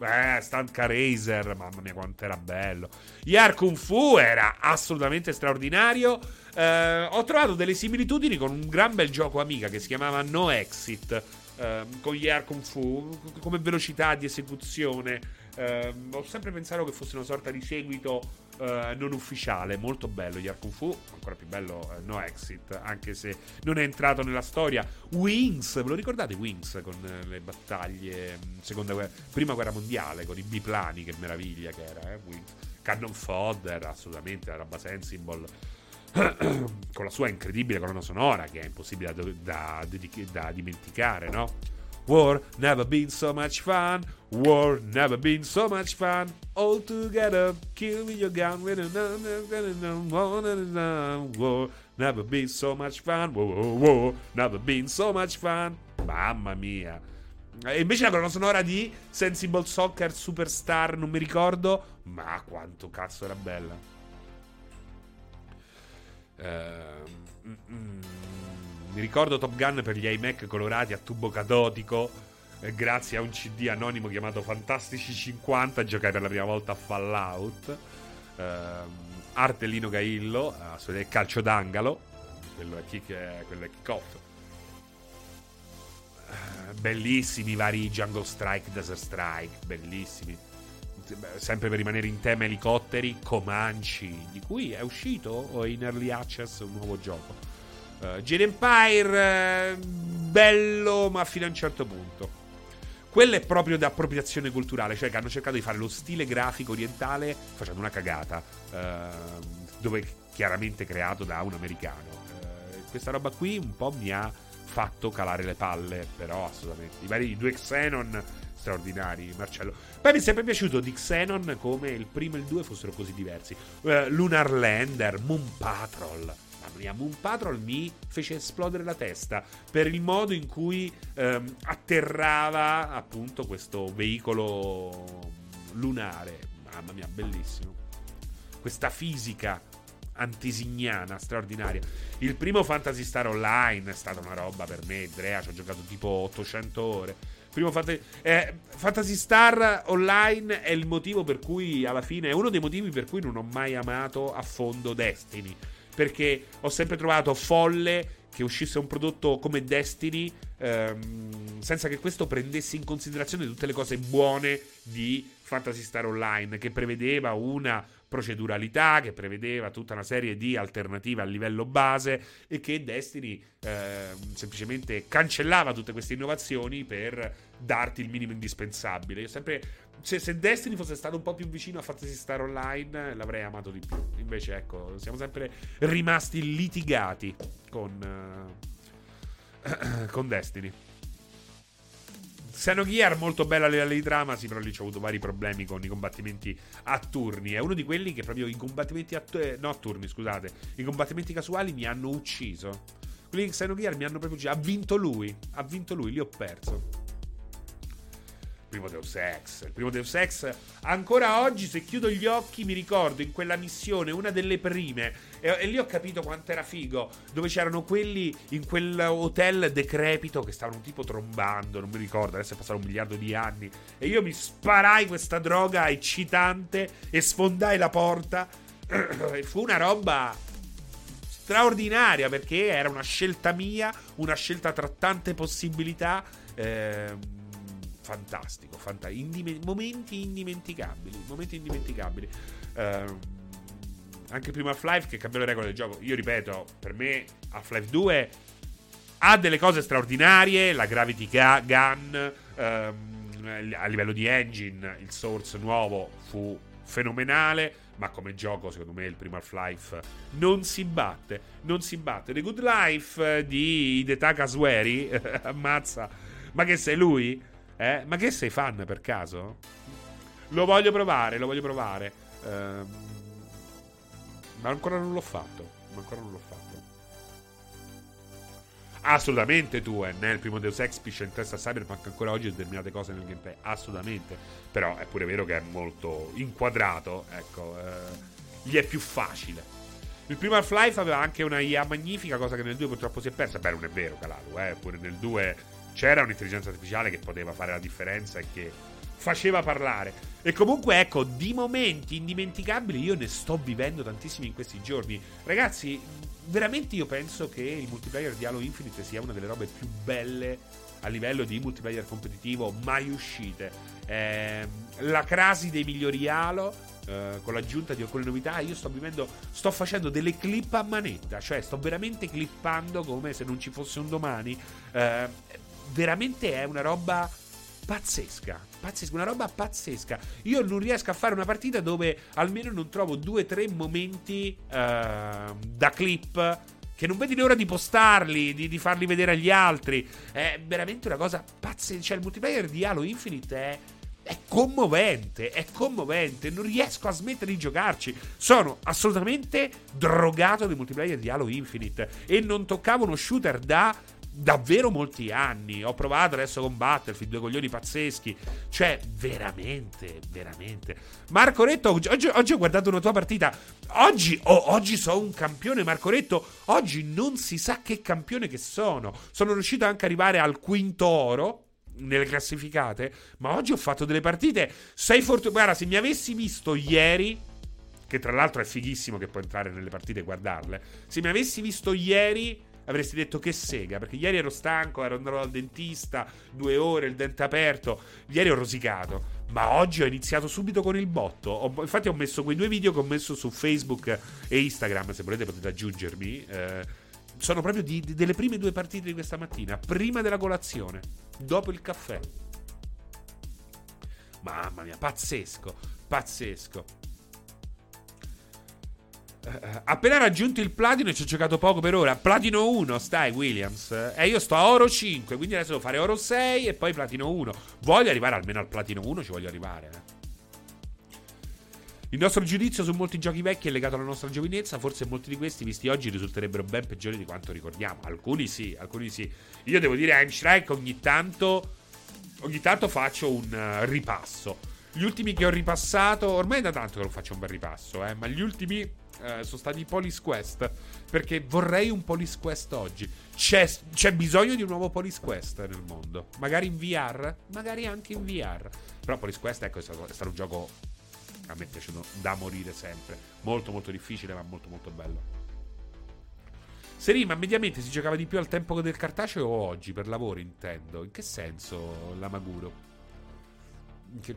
Eh, Stanka Razer, mamma mia quanto era bello. Yar Kung Fu era assolutamente straordinario. Eh, ho trovato delle similitudini con un gran bel gioco amica che si chiamava No Exit. Eh, con Yar Kung Fu, come velocità di esecuzione. Eh, ho sempre pensato che fosse una sorta di seguito uh, non ufficiale, molto bello. Yarkun Fu, ancora più bello uh, No Exit, anche se non è entrato nella storia. Wings, ve lo ricordate Wings con uh, le battaglie, mm, guerra, prima guerra mondiale, con i biplani, che meraviglia che era, eh? Wings. Cannon Fodder, assolutamente, la roba sensible. [clears throat] con la sua incredibile colonna sonora che è impossibile da, da, da dimenticare, no? War never been so much fun. War never been so much fun. All together, kill with your gun. War never been so much fun. War, war never been so much fun. Mamma mia. E invece la colonna sonora di Sensible Soccer Superstar, non mi ricordo, ma quanto cazzo era bella. Uh, mm, mm. Mi ricordo Top Gun per gli iMac colorati a tubo catodico. Eh, grazie a un CD anonimo chiamato Fantastici 50, giocai per la prima volta a Fallout. Eh, arte Lino Gaillo, eh, calcio d'angalo. Quello è, kick, eh, quello è kick-off. Eh, bellissimi vari Jungle Strike, Desert Strike, bellissimi. Sempre per rimanere in tema elicotteri, Comanci, di cui è uscito in early access un nuovo gioco. Uh, Jade Empire, uh, bello, ma fino a un certo punto. Quello è proprio da appropriazione culturale, cioè che hanno cercato di fare lo stile grafico orientale facendo una cagata, uh, dove chiaramente creato da un americano. questa roba qui un po' mi ha fatto calare le palle, però assolutamente. I vari due Xenon straordinari, Marcello. Poi mi è sempre piaciuto di Xenon come il primo e il due fossero così diversi. Lunar Lander, Moon Patrol mia, Moon Patrol mi fece esplodere la testa per il modo in cui ehm, atterrava appunto questo veicolo lunare. Mamma mia, bellissimo. Questa fisica antesignana straordinaria. Il primo Fantasy Star Online è stata una roba per me, Drea, ci ho giocato tipo 800 ore. Primo Fantasy, eh, Fantasy Star Online è il motivo per cui alla fine è uno dei motivi per cui non ho mai amato a fondo Destiny perché ho sempre trovato folle che uscisse un prodotto come Destiny ehm, senza che questo prendesse in considerazione tutte le cose buone di Fantasy Star Online, che prevedeva una proceduralità, che prevedeva tutta una serie di alternative a livello base e che Destiny eh, semplicemente cancellava tutte queste innovazioni per darti il minimo indispensabile. Io sempre se, se, Destiny fosse stato un po' più vicino a Fantasy Star Online, l'avrei amato di più. Invece, ecco, siamo sempre rimasti litigati con, uh, [clears throat] con Destiny. Xenogear molto bella a livello di trama, sì, però lì ho avuto vari problemi con i combattimenti a turni. È uno di quelli che proprio i combattimenti a, eh, no, a turni, scusate, i combattimenti casuali mi hanno ucciso. Quelli di Xenogear mi hanno proprio ucciso. Ha vinto lui, ha vinto lui, lì ho perso primo Deus Ex. Il primo Deus Ex, ancora oggi, se chiudo gli occhi, mi ricordo in quella missione, una delle prime, e, e lì ho capito quanto era figo, dove c'erano quelli in quell'hotel decrepito che stavano tipo trombando, non mi ricordo, adesso è passato un miliardo di anni, e io mi sparai questa droga eccitante e sfondai la porta. [clears throat] e fu una roba straordinaria perché era una scelta mia, una scelta tra tante possibilità. Ehm, fantastico, fanta- indime- momenti indimenticabili, momenti indimenticabili. Uh, anche prima Half-Life che cambiò le regole del gioco. Io ripeto, per me Half-Life 2 ha delle cose straordinarie, la Gravity Gun, um, a livello di engine, il Source nuovo fu fenomenale, ma come gioco secondo me il primo Half-Life non si batte, non si batte. The Good Life di Hidetaka Sueri, [laughs] ammazza, ma che sei lui? Eh? Ma che sei fan per caso? Lo voglio provare, lo voglio provare. Ehm, ma ancora non l'ho fatto. Ma ancora non l'ho fatto. Assolutamente tu, eh, nel primo Deus Ex pisce in testa Cyberpunk ancora oggi determinate cose nel gameplay. Assolutamente. Però è pure vero che è molto inquadrato. Ecco, eh, gli è più facile. Il primo Half-Life aveva anche una IA magnifica, cosa che nel 2 purtroppo si è persa. Beh, non è vero, Calalu, eh. Pure nel 2 c'era un'intelligenza artificiale che poteva fare la differenza e che faceva parlare. E comunque, ecco, di momenti indimenticabili io ne sto vivendo tantissimi in questi giorni. Ragazzi, veramente io penso che il multiplayer di Halo Infinite sia una delle robe più belle a livello di multiplayer competitivo mai uscite. Eh, la crasi dei migliori Halo, eh, con l'aggiunta di alcune novità, io sto vivendo, sto facendo delle clip a manetta, cioè sto veramente clippando come se non ci fosse un domani. Eh, veramente è una roba pazzesca. Pazzesca, una roba pazzesca. Io non riesco a fare una partita dove almeno non trovo due o tre momenti uh, da clip che non vedi l'ora di postarli, di, di, farli vedere agli altri. È veramente una cosa pazzesca. Cioè, il multiplayer di Halo Infinite è. È commovente, è commovente, non riesco a smettere di giocarci. Sono assolutamente drogato del multiplayer di Halo Infinite e non toccavo uno shooter da davvero molti anni. Ho provato adesso con Battlefield, due coglioni pazzeschi. Cioè, veramente, veramente. Marco Retto, oggi, oggi ho guardato una tua partita. Oggi, oh, oggi sono un campione, Marco Retto. Oggi non si sa che campione che sono. Sono riuscito anche ad arrivare al quinto oro nelle classificate. Ma oggi ho fatto delle partite. Sei fortunato. Guarda, se mi avessi visto ieri. Che tra l'altro è fighissimo che puoi entrare nelle partite e guardarle. Se mi avessi visto ieri avresti detto che sega, perché ieri ero stanco, ero andato al dentista, due ore, il dente aperto, ieri ho rosicato. Ma oggi ho iniziato subito con il botto. Ho, infatti, ho messo quei due video che ho messo su Facebook e Instagram. Se volete, potete aggiungermi. Eh, sono proprio di, di, delle prime due partite di questa mattina. Prima della colazione, dopo il caffè. Mamma mia, pazzesco, pazzesco. Uh, appena raggiunto il platino e ci ho giocato poco per ora. Platino 1, stai Williams. E eh, io sto a oro 5, quindi adesso devo fare oro 6 e poi platino 1. Voglio arrivare almeno al platino 1, ci voglio arrivare. Eh. Il nostro giudizio su molti giochi vecchi è legato alla nostra giovinezza. Forse molti di questi, visti oggi, risulterebbero ben peggiori di quanto ricordiamo. Alcuni sì, alcuni sì. Io devo dire, Heimstrike ogni tanto. Ogni tanto faccio un uh, ripasso. Gli ultimi che ho ripassato, ormai è da tanto che non faccio un bel ripasso, eh, ma gli ultimi eh, sono stati i Police Quest. Perché vorrei un Police Quest oggi. C'è, c'è, bisogno di un nuovo Police Quest nel mondo. Magari in VR, magari anche in VR. Però Police Quest, ecco, è stato, è stato un gioco a me è da morire sempre. Molto, molto difficile, ma molto, molto bello. Seri, ma mediamente si giocava di più al tempo del cartaceo o oggi? Per lavoro intendo. In che senso l'Amaguro?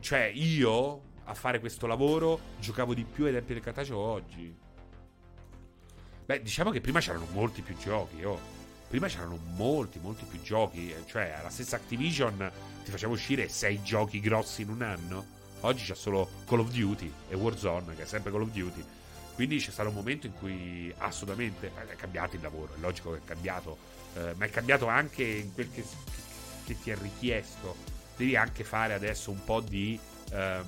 Cioè, io a fare questo lavoro giocavo di più ai tempi del cartaceo oggi. Beh, diciamo che prima c'erano molti più giochi, oh. Prima c'erano molti, molti più giochi. Cioè, la stessa Activision ti faceva uscire sei giochi grossi in un anno. Oggi c'è solo Call of Duty e Warzone, che è sempre Call of Duty. Quindi c'è stato un momento in cui assolutamente è cambiato il lavoro, è logico che è cambiato, eh, ma è cambiato anche in quel che, che, ti è richiesto. Devi anche fare adesso un po' di, ehm,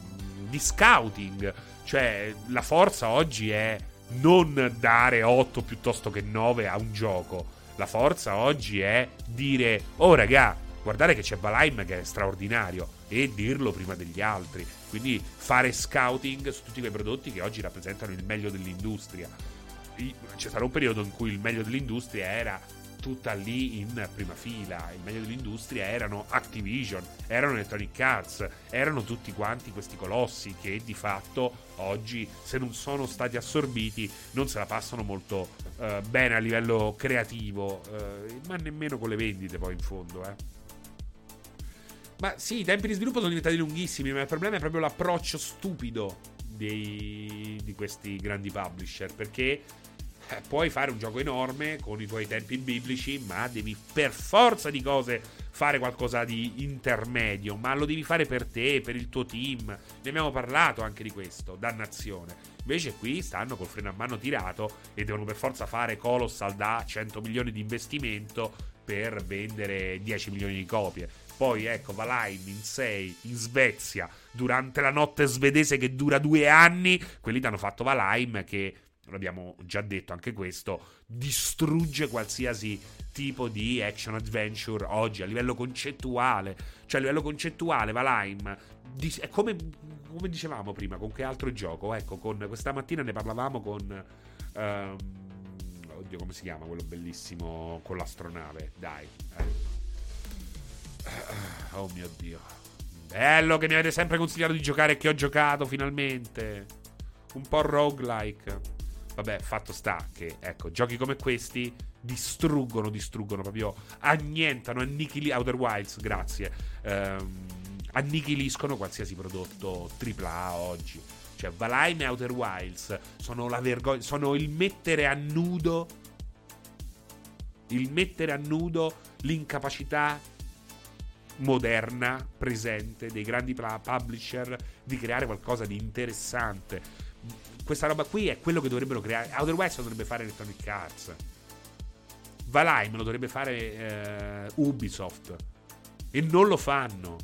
di scouting, cioè la forza oggi è non dare 8 piuttosto che 9 a un gioco. La forza oggi è dire, oh raga, guardate che c'è Valheim che è straordinario e dirlo prima degli altri. Quindi fare scouting su tutti quei prodotti che oggi rappresentano il meglio dell'industria. C'è stato un periodo in cui il meglio dell'industria era tutta lì in prima fila. Il meglio dell'industria erano Activision, erano Electronic Arts, erano tutti quanti questi colossi che di fatto oggi, se non sono stati assorbiti, non se la passano molto uh, bene a livello creativo, uh, ma nemmeno con le vendite poi in fondo, eh. Ma sì, i tempi di sviluppo sono diventati lunghissimi, ma il problema è proprio l'approccio stupido dei, di questi grandi publisher, perché eh, puoi fare un gioco enorme con i tuoi tempi biblici, ma devi per forza di cose fare qualcosa di intermedio, ma lo devi fare per te, per il tuo team. Ne abbiamo parlato anche di questo, dannazione. Invece qui stanno col freno a mano tirato e devono per forza fare Colossal da 100 milioni di investimento per vendere 10 milioni di copie. Poi ecco, Valheim in 6 in Svezia durante la notte svedese che dura due anni. Quelli ti hanno fatto Valheim che, l'abbiamo già detto anche questo, distrugge qualsiasi tipo di action adventure oggi a livello concettuale. Cioè a livello concettuale Valheim è come, come dicevamo prima, con che altro gioco? Ecco, con, questa mattina ne parlavamo con... Um, oddio, come si chiama quello bellissimo con l'astronave? Dai. Eh. Oh mio dio. Bello che mi avete sempre consigliato di giocare e che ho giocato finalmente. Un po' roguelike. Vabbè, fatto sta che, ecco, giochi come questi distruggono, distruggono proprio, annientano, annichilano, Outer Wilds, grazie, ehm, annichiliscono qualsiasi prodotto AAA oggi. Cioè, Valheim e Outer Wilds sono la vergogna, sono il mettere a nudo, il mettere a nudo l'incapacità moderna, presente, dei grandi publisher di creare qualcosa di interessante. Questa roba qui è quello che dovrebbero creare. Outer Wilds lo dovrebbe fare Electronic Arts. Valheim lo dovrebbe fare eh, Ubisoft. E non lo fanno.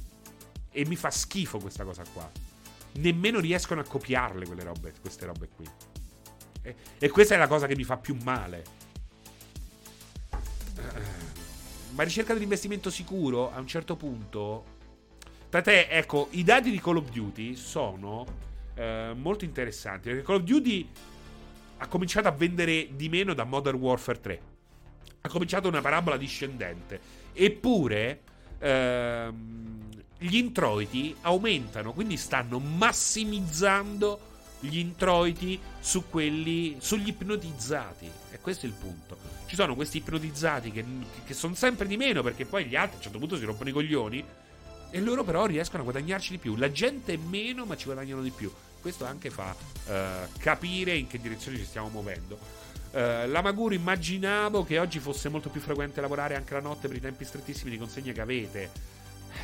E mi fa schifo questa cosa qua. Nemmeno riescono a copiarle quelle robe, queste robe qui. E, e questa è la cosa che mi fa più male. ma ricerca dell'investimento sicuro a un certo punto. Tant'è, ecco, i dati di Call of Duty sono eh, molto interessanti. Perché Call of Duty ha cominciato a vendere di meno da Modern Warfare 3. Ha cominciato una parabola discendente. Eppure ehm, gli introiti aumentano, quindi stanno massimizzando gli introiti su quelli, sugli ipnotizzati. E questo è il punto. Ci sono questi ipnotizzati che, che sono sempre di meno perché poi gli altri a un certo punto si rompono i coglioni. E loro però riescono a guadagnarci di più. La gente è meno, ma ci guadagnano di più. Questo anche fa uh, capire in che direzione ci stiamo muovendo. Uh, la Maguro immaginavo che oggi fosse molto più frequente lavorare anche la notte per i tempi strettissimi di consegne che avete.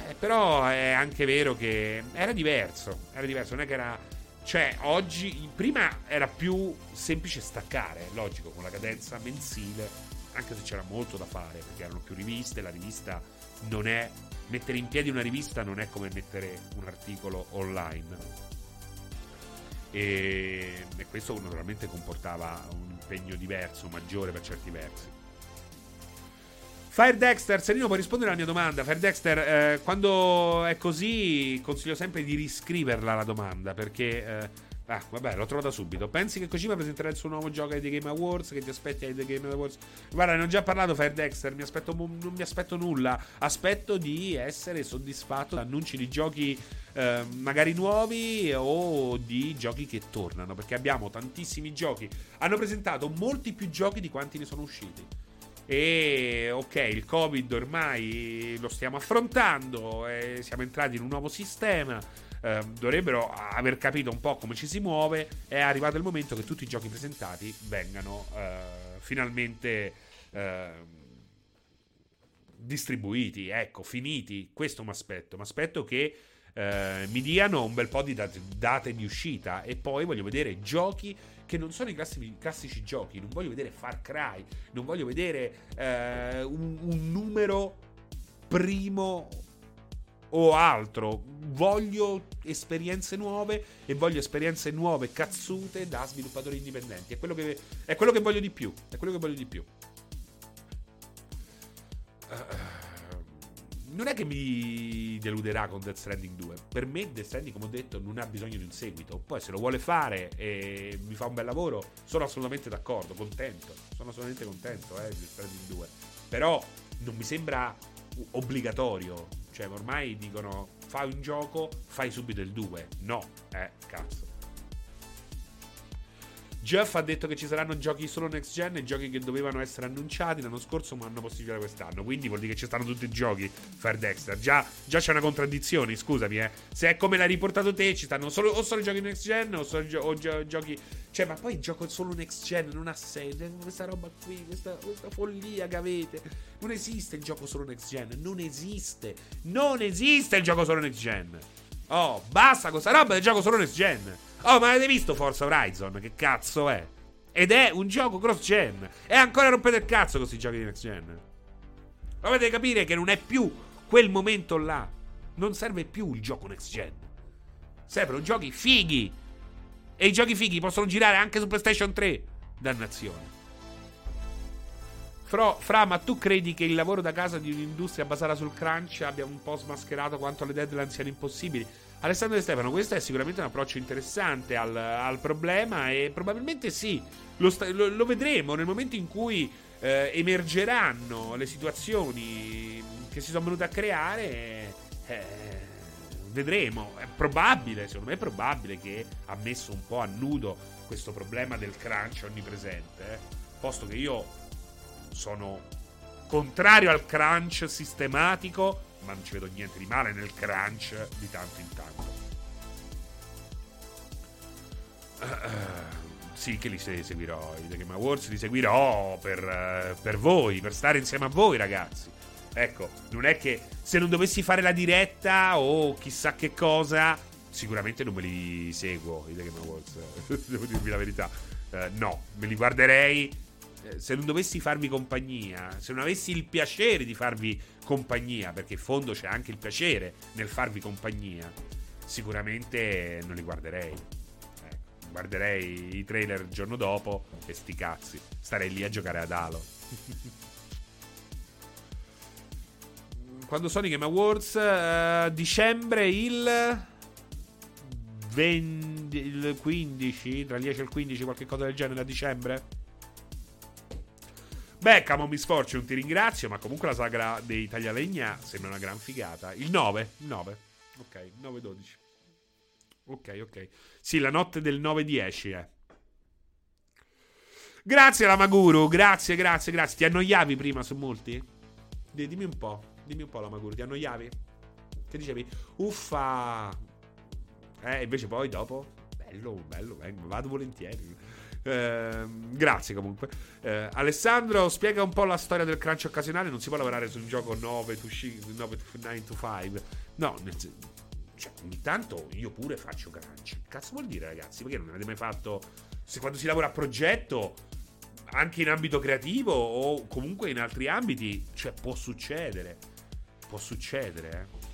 Eh, però è anche vero che era diverso. Era diverso, non è che era cioè, oggi, prima era più semplice staccare, logico, con la cadenza mensile, anche se c'era molto da fare, perché erano più riviste, la rivista non è... Mettere in piedi una rivista non è come mettere un articolo online. E, e questo naturalmente comportava un impegno diverso, maggiore per certi versi. Fire Dexter, Serino puoi rispondere alla mia domanda. Fire Dexter, eh, quando è così consiglio sempre di riscriverla la domanda perché eh, Ah, vabbè, l'ho trovata subito. Pensi che Kojima presenterà il suo nuovo gioco ai The Game Awards? Che ti aspetti ai The Game Awards? Guarda, ne ho già parlato Fire Dexter. Mi aspetto, non mi aspetto nulla. Aspetto di essere soddisfatto da annunci di giochi eh, magari nuovi o di giochi che tornano. Perché abbiamo tantissimi giochi. Hanno presentato molti più giochi di quanti ne sono usciti. E ok, il Covid ormai lo stiamo affrontando. siamo entrati in un nuovo sistema eh, dovrebbero aver capito un po' come ci si muove. È arrivato il momento che tutti i giochi presentati vengano eh, finalmente eh, distribuiti, ecco, finiti. Questo mi aspetto. Mi aspetto che eh, mi diano un bel po' di date, date, di uscita e poi voglio vedere giochi che non sono i classici, classici giochi. Non voglio vedere Far Cry, non voglio vedere eh, un, un numero primo o altro. Voglio esperienze nuove e voglio esperienze nuove cazzute da sviluppatori indipendenti. È quello che, è quello che voglio di più. È quello che voglio di più. Uh, non è che mi deluderà con Death Stranding 2. Per me Death Stranding, come ho detto, non ha bisogno di un seguito. Poi se lo vuole fare e mi fa un bel lavoro, sono assolutamente d'accordo, contento. Sono assolutamente contento, eh, Death Stranding 2. Però non mi sembra obbligatorio cioè, ormai dicono fai un gioco, fai subito il 2. No, eh, cazzo. Jeff ha detto che ci saranno giochi solo next gen e giochi che dovevano essere annunciati l'anno scorso ma hanno possibilità quest'anno. Quindi vuol dire che ci stanno tutti i giochi Fire Dexter. Già, già c'è una contraddizione, scusami, eh. Se è come l'hai riportato te, ci stanno solo, o solo giochi next gen o solo o gio- giochi. Cioè, ma poi gioco solo next gen non ha senso. Questa roba qui, questa, questa follia che avete. Non esiste il gioco solo next gen. Non esiste. Non esiste il gioco solo next gen. Oh, basta con questa roba del gioco solo next gen. Oh, ma avete visto Forza Horizon? Che cazzo è? Ed è un gioco cross gen. E ancora rompete il cazzo questi giochi di next gen. Dovete capire che non è più quel momento là. Non serve più il gioco next gen. Servono giochi fighi. E i giochi fighi possono girare anche su PlayStation 3. Dannazione. Fra, fra, ma tu credi che il lavoro da casa di un'industria basata sul crunch abbia un po' smascherato quanto le deadline siano impossibili? Alessandro De Stefano, questo è sicuramente un approccio interessante al, al problema e probabilmente sì, lo, sta, lo, lo, vedremo nel momento in cui eh, emergeranno le situazioni che si sono venute a creare. Eh, vedremo, è probabile, secondo me è probabile che ha messo un po' a nudo questo problema del crunch onnipresente, eh, posto che io sono contrario al crunch sistematico ma non ci vedo niente di male nel crunch di tanto in tanto. Uh, [clears throat] sì, che li seguirò. I The Game Awards li seguirò per, uh, per voi, per stare insieme a voi, ragazzi. Ecco, non è che se non dovessi fare la diretta o chissà che cosa, sicuramente non me li seguo i The Game Awards. [laughs] Devo dirvi la verità. Uh, no, me li guarderei se non dovessi farvi compagnia, se non avessi il piacere di farvi compagnia, perché in fondo c'è anche il piacere nel farvi compagnia, sicuramente non li guarderei. Ecco, guarderei i trailer il giorno dopo e sti cazzi. Starei lì a giocare ad Halo. [laughs] Quando sono i Game Awards? Uh, dicembre il... 20, il 15, tra il 10 e il 15, qualche cosa del genere a dicembre? Beh, Camo Miss Fortune ti ringrazio, ma comunque la sagra dei taglialegna sembra una gran figata. Il 9, il 9. Ok, 9-12. Ok, ok. Sì, la notte del 9-10 eh. Grazie alla Maguru, grazie, grazie, grazie. Ti annoiavi prima su molti? Dimmi un po', dimmi un po' la Maguru, ti annoiavi? Che dicevi? Uffa! Eh, invece poi dopo? Bello, bello, vengo, vado volentieri. Eh, grazie comunque. Eh, Alessandro, spiega un po' la storia del crunch occasionale. Non si può lavorare su un gioco 9 to, 9 to 9 to 5. No, nel, cioè, ogni tanto io pure faccio crunch. Cazzo vuol dire, ragazzi? Perché non avete mai fatto. Se quando si lavora a progetto, anche in ambito creativo o comunque in altri ambiti, cioè può succedere. Può succedere, eh.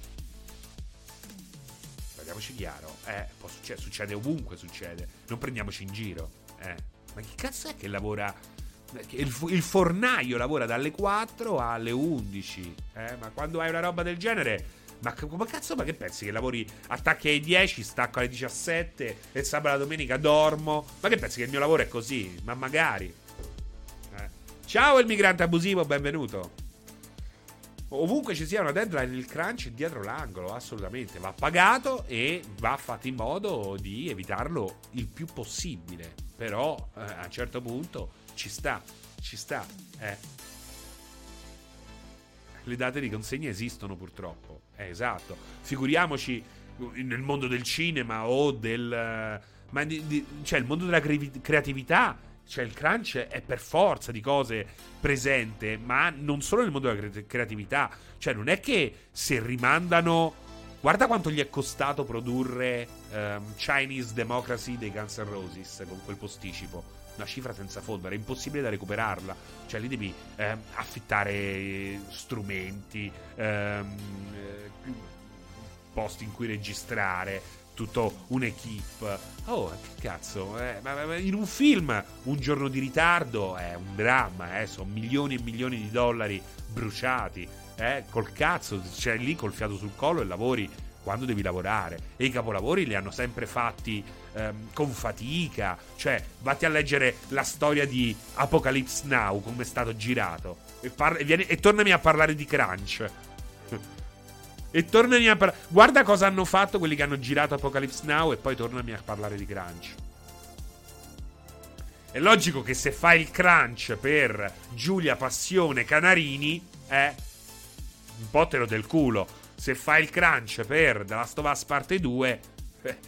Parliamoci chiaro, eh, può succedere, succede ovunque, succede. Non prendiamoci in giro. Eh, ma che cazzo è che lavora? Il, il, fornaio lavora dalle 4 alle 11. Eh? Ma quando hai una roba del genere, Ma come cazzo, ma che pensi? Che lavori attacchi alle 10, stacco alle 17 e sabato e domenica dormo? Ma che pensi che il mio lavoro è così? Ma magari. Eh. Ciao il migrante abusivo, benvenuto. Ovunque ci sia una deadline, il crunch è dietro l'angolo, assolutamente. Va pagato e va fatto in modo di evitarlo il più possibile. Però eh, a un certo punto ci sta, ci sta. Eh. Le date di consegna esistono purtroppo. Eh, esatto. Figuriamoci nel mondo del cinema o del... Ma di, di, cioè il mondo della cre- creatività cioè, il crunch è per forza di cose presente, ma non solo nel mondo della cre- creatività. Cioè, non è che se rimandano. Guarda quanto gli è costato produrre um, Chinese Democracy dei Guns N' Roses con quel posticipo. Una cifra senza fondo, era impossibile da recuperarla. Cioè, lì devi eh, affittare strumenti, eh, posti in cui registrare tutto un'equipe. Oh, che cazzo, eh, in un film un giorno di ritardo è un dramma, eh, sono milioni e milioni di dollari bruciati, eh, col cazzo, cioè lì col fiato sul collo e lavori quando devi lavorare. E i capolavori li hanno sempre fatti ehm, con fatica, cioè vatti a leggere la storia di Apocalypse Now, come è stato girato, e, par- e, vieni- e tornami a parlare di Crunch. [laughs] E tornami a parlare. Guarda cosa hanno fatto quelli che hanno girato Apocalypse Now e poi tornami a parlare di crunch. È logico che se fai il crunch per Giulia Passione Canarini, eh, un po' te lo del culo. Se fai il crunch per The Last of Us parte 2, eh,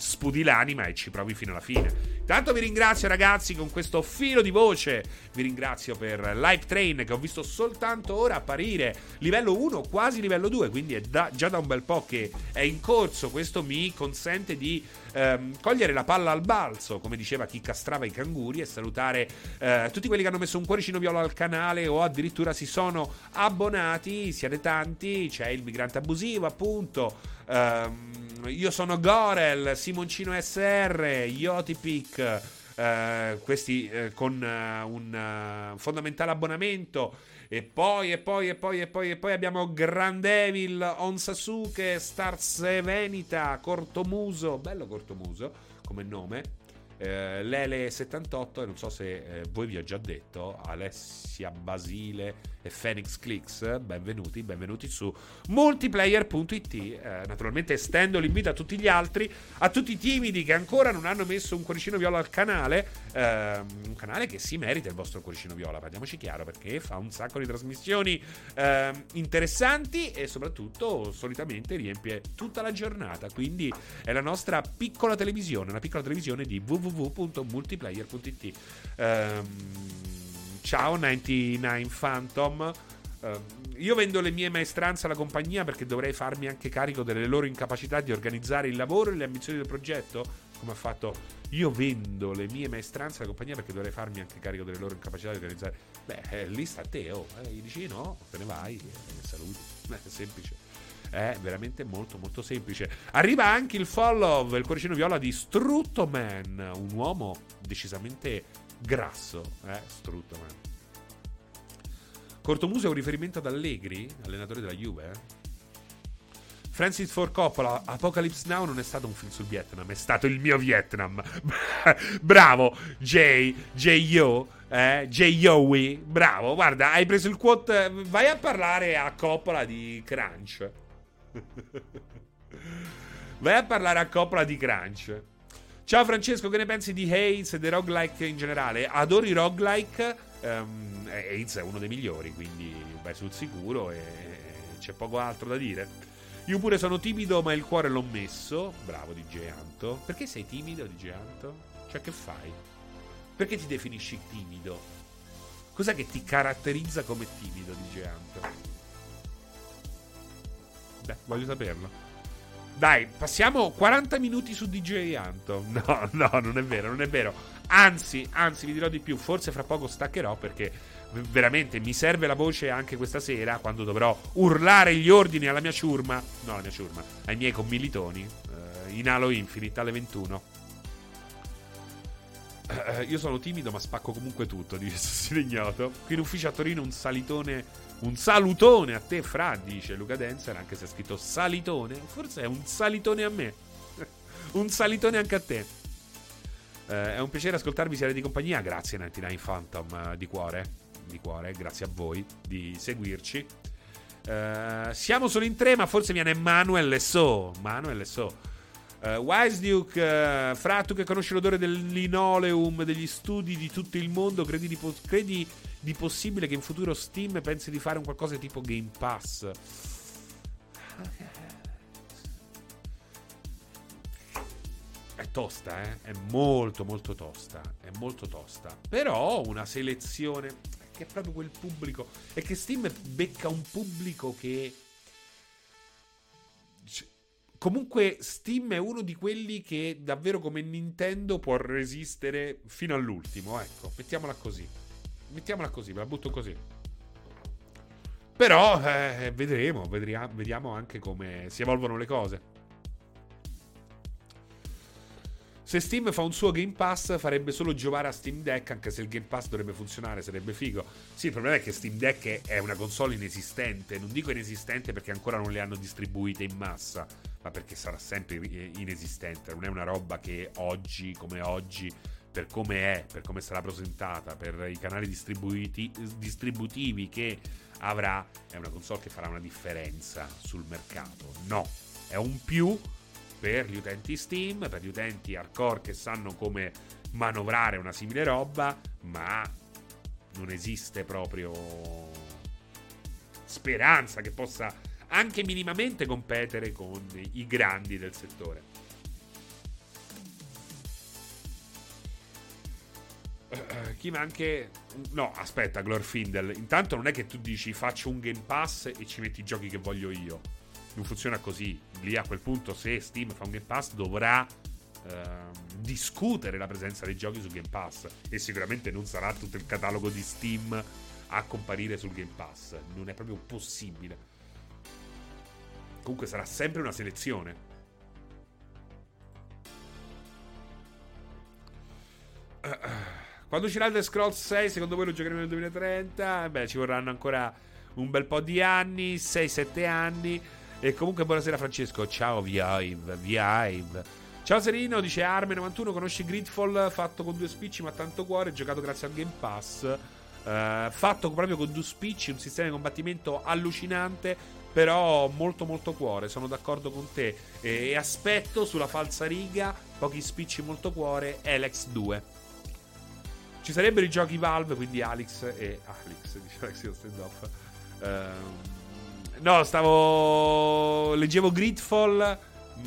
sputi l'anima e ci provi fino alla fine. Tanto vi ringrazio ragazzi con questo filo di voce. Vi ringrazio per Live Train che ho visto soltanto ora apparire livello 1, quasi livello 2, quindi è da, già da un bel po' che è in corso. Questo mi consente di ehm, cogliere la palla al balzo, come diceva chi castrava i canguri, e salutare eh, tutti quelli che hanno messo un cuoricino viola al canale o addirittura si sono abbonati. Siete tanti, c'è il migrante abusivo, appunto. Um, io sono Gorel, Simoncino SR, Yotipic. Uh, questi uh, con uh, un fondamentale abbonamento. E poi, e poi, e poi, e poi, e poi abbiamo Grandevil, On Sasuke, Stars Venita, Cortomuso. Bello Cortomuso come nome. Eh, Lele78, e non so se eh, voi vi ho già detto, Alessia Basile e Phoenix Clicks, benvenuti, benvenuti su multiplayer.it. Eh, naturalmente estendo l'invito a tutti gli altri, a tutti i timidi che ancora non hanno messo un cuoricino viola al canale, ehm, un canale che si merita il vostro cuoricino viola, parliamoci chiaro, perché fa un sacco di trasmissioni ehm, interessanti e soprattutto solitamente riempie tutta la giornata, quindi è la nostra piccola televisione, una piccola televisione di www www.multiplayer.it. Um, ciao 99 Phantom. Uh, io vendo le mie maestranze alla compagnia perché dovrei farmi anche carico delle loro incapacità di organizzare il lavoro e le ambizioni del progetto. Come ha fatto io vendo le mie maestranze alla compagnia perché dovrei farmi anche carico delle loro incapacità di organizzare. Beh, eh, lì sta a te, oh. Eh, gli dici no, te ne vai, eh, saluti. [laughs] È semplice. È veramente molto molto semplice. Arriva anche il follow, il cuoricino viola di Struttoman, un uomo decisamente grasso, eh, Struttoman. Cortomuso è un riferimento ad Allegri, allenatore della Juve, eh? Francis Ford Coppola, Apocalypse Now non è stato un film sul Vietnam, è stato il mio Vietnam. [laughs] Bravo, Jay, J-Yo, eh, J-Yowie, bravo. Guarda, hai preso il quote, vai a parlare a Coppola di Crunch. [laughs] Vai a parlare a Coppola di Crunch. Ciao Francesco, che ne pensi di Hades e dei roguelike in generale? Adoro i roguelike. Um, Hades è uno dei migliori, quindi vai sul sicuro e c'è poco altro da dire. Io pure sono timido, ma il cuore l'ho messo. Bravo DJ Anto. Perché sei timido, DJ Anto? Cioè, che fai? Perché ti definisci timido? Cos'è che ti caratterizza come timido, DJ Anto? Beh, voglio saperlo. Dai, passiamo 40 minuti su DJ Anto. [laughs] No, no, non è vero, non è vero. Anzi, anzi, vi dirò di più. Forse fra poco staccherò perché veramente mi serve la voce anche questa sera quando dovrò urlare gli ordini alla mia ciurma. No, alla mia ciurma, ai miei commilitoni. Uh, in Halo Infinite alle 21. Uh, io sono timido, ma spacco comunque tutto, dice [laughs] Sassino Ignoto. Qui in ufficio a Torino un salitone. Un salutone a te, Fra, dice Luca Denzer, anche se ha scritto salitone. Forse è un salitone a me. [laughs] un salitone anche a te. Uh, è un piacere ascoltarvi, siete di compagnia. Grazie, 99 Phantom, uh, di cuore. Di cuore, grazie a voi di seguirci. siamo solo in tre, ma forse viene Manuel So. Manuel So. Uh, Wise Duke, uh, Fra, tu che conosci l'odore del linoleum degli studi di tutto il mondo, credi di, po- credi di possibile che in futuro Steam pensi di fare un qualcosa tipo Game Pass? È tosta, eh? È molto, molto tosta. È molto tosta. Però una selezione che è proprio quel pubblico. E che Steam becca un pubblico che Comunque, Steam è uno di quelli che davvero come Nintendo può resistere fino all'ultimo. Ecco, mettiamola così. Mettiamola così, ve la butto così. Però eh, vedremo, vedremo, vediamo anche come si evolvono le cose. Se Steam fa un suo Game Pass farebbe solo giovare a Steam Deck, anche se il Game Pass dovrebbe funzionare, sarebbe figo. Sì, il problema è che Steam Deck è una console inesistente. Non dico inesistente perché ancora non le hanno distribuite in massa ma perché sarà sempre inesistente. Non è una roba che oggi, come oggi, per come è, per come sarà presentata, per i canali distributivi che avrà, è una console che farà una differenza sul mercato. No, è un più per gli utenti Steam, per gli utenti hardcore che sanno come manovrare una simile roba, ma non esiste proprio speranza che possa anche minimamente competere con i grandi del settore. Uh, chi ma anche. No, aspetta, Glorfindel. Intanto non è che tu dici faccio un Game Pass e ci metti i giochi che voglio io. Non funziona così. Lì a quel punto, se Steam fa un Game Pass, dovrà uh, discutere la presenza dei giochi su Game Pass. E sicuramente non sarà tutto il catalogo di Steam a comparire sul Game Pass. Non è proprio possibile. Comunque sarà sempre una selezione. Quando uscirà The Scrolls 6, secondo voi lo giocheremo nel 2030? Beh, ci vorranno ancora un bel po' di anni, 6-7 anni. E comunque buonasera Francesco, ciao Vive, Vive. Ciao Serino, dice Arme91, conosci Gridfall fatto con due spicci ma tanto cuore, giocato grazie al Game Pass. Uh, fatto proprio con due spicci, un sistema di combattimento allucinante però molto molto cuore, sono d'accordo con te. E, e aspetto sulla falsa riga, pochi spicci molto cuore, Alex 2. Ci sarebbero i giochi Valve, quindi Alex e Alex, [laughs] dice Alex Standoff. Uh, no, stavo. Leggevo Gridfall,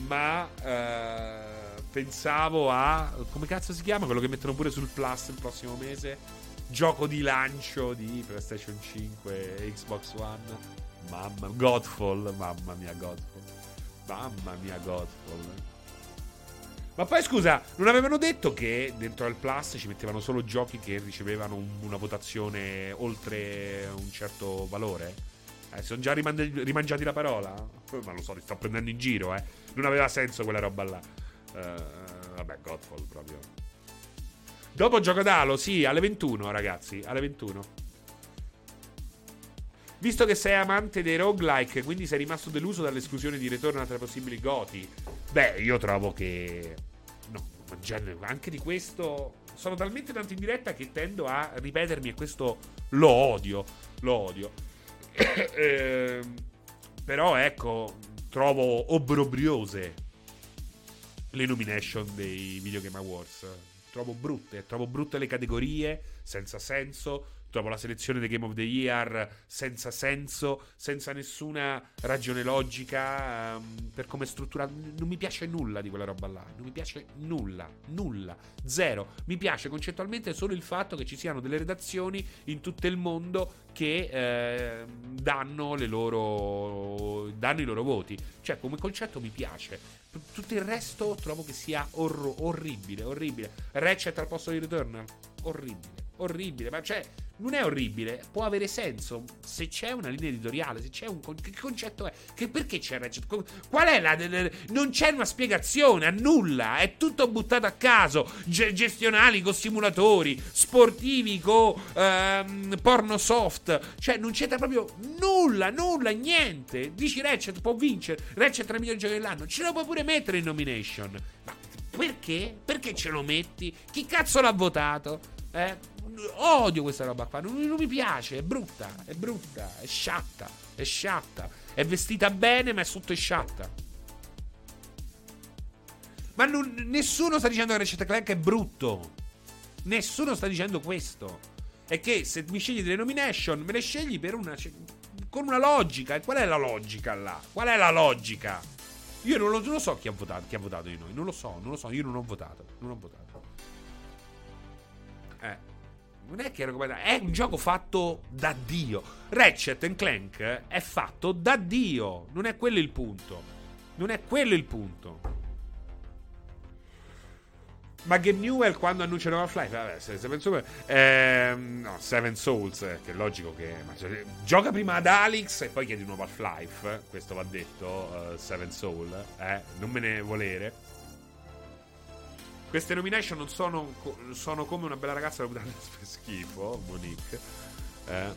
ma uh, pensavo a. Come cazzo si chiama? Quello che mettono pure sul Plus il prossimo mese. Gioco di lancio di PlayStation 5 e Xbox One. Mamma, Godfall, mamma mia, Godfall. Mamma mia, Godfall. Ma poi scusa, non avevano detto che dentro al Plus ci mettevano solo giochi che ricevevano un, una votazione oltre un certo valore? Eh, sono già rimandi- rimangiati la parola? Ma lo so, li sto prendendo in giro, eh. Non aveva senso quella roba là. Uh, vabbè, Godfall proprio. Dopo gioco d'alo, sì, alle 21, ragazzi, alle 21. Visto che sei amante dei roguelike, quindi sei rimasto deluso dall'esclusione di Retorno tra i possibili goti. Beh, io trovo che. No, anche di questo. Sono talmente tanto in diretta che tendo a ripetermi e questo lo odio. Lo odio. [coughs] eh, però ecco, trovo obbrobriose le nomination dei Video Game Awards. Trovo brutte, trovo brutte le categorie, senza senso trovo la selezione dei Game of the Year senza senso, senza nessuna ragione logica um, per come è. Non mi piace nulla di quella roba là. Non mi piace nulla, nulla, zero. Mi piace concettualmente solo il fatto che ci siano delle redazioni in tutto il mondo che eh, danno, le loro, danno i loro voti. Cioè, come concetto mi piace. Tutto il resto trovo che sia orro- orribile, orribile. Ratchet al posto di Returnal, orribile, orribile. Ma cioè, non è orribile, può avere senso se c'è una linea editoriale, se c'è un con- che concetto è che perché c'è Ratchet qual è la non c'è una spiegazione a nulla, è tutto buttato a caso, G- gestionali con simulatori, sportivi con ehm, porno soft, cioè non c'entra proprio nulla, nulla, niente. Dici Ratchet può vincere, Ratchet 3 milioni di giochi dell'anno, ce lo puoi pure mettere in nomination. Ma perché? Perché ce lo metti? Chi cazzo l'ha votato? Eh? Odio questa roba qua, non, non mi piace, è brutta, è brutta, è sciatta, è sciatta. È vestita bene, ma è sotto è sciatta. Ma non, nessuno sta dicendo che Ratchet Clank è brutto. Nessuno sta dicendo questo. È che se mi scegli delle nomination, me le scegli per una. con una logica. E qual è la logica là? Qual è la logica? Io non lo, non lo, so chi ha votato, chi ha votato di noi. Non lo so, non lo so. Io non ho votato. Non ho votato. Eh. Non è che è un gioco fatto da Dio. Ratchet Clank è fatto da Dio. Non è quello il punto. Non è quello il punto. Ma Game Newell quando annunciano Half-Life? Vabbè, Seven Souls. Ehm, no, Seven Souls, eh, che è logico che. Cioè, gioca prima ad Alex e poi chiedi un nuovo Half-Life. Questo va detto. Uh, Seven Soul. Eh, non me ne volere. Queste nomination non sono, sono come una bella ragazza da per [laughs] schifo. Monique. Eh.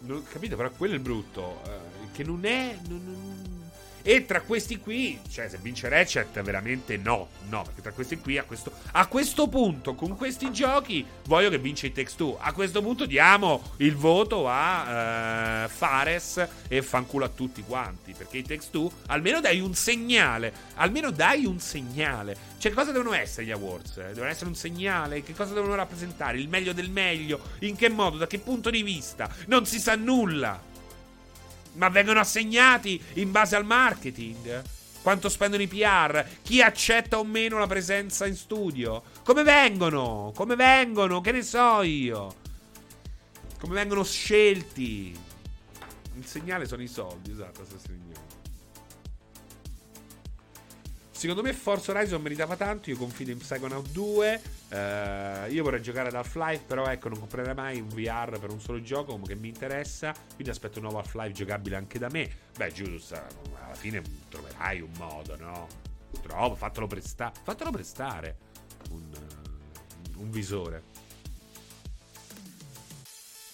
Non, capito? Però quello è il brutto. Eh, che non è. Non, non, e tra questi qui, cioè se vince Ratchet, veramente no. No, perché tra questi qui, a questo, a questo punto, con questi giochi, voglio che vince i Text 2. A questo punto diamo il voto a uh, Fares e fanculo a tutti quanti. Perché i Text 2, almeno dai un segnale. Almeno dai un segnale. Cioè, cosa devono essere gli awards? Devono essere un segnale? Che cosa devono rappresentare? Il meglio del meglio? In che modo? Da che punto di vista? Non si sa nulla ma vengono assegnati in base al marketing. Quanto spendono i PR? Chi accetta o meno la presenza in studio? Come vengono? Come vengono? Che ne so io? Come vengono scelti? Il segnale sono i soldi, esatto, sto Secondo me Forza Horizon meritava tanto. Io confido in Psychonaut 2. Uh, eh, io vorrei giocare ad Half-Life, però ecco, non comprerei mai un VR per un solo gioco che mi interessa. Quindi aspetto un nuovo Half-Life giocabile anche da me. Beh, Julius, alla fine troverai un modo, no? Trovo, fatelo, presta- fatelo prestare un, un visore.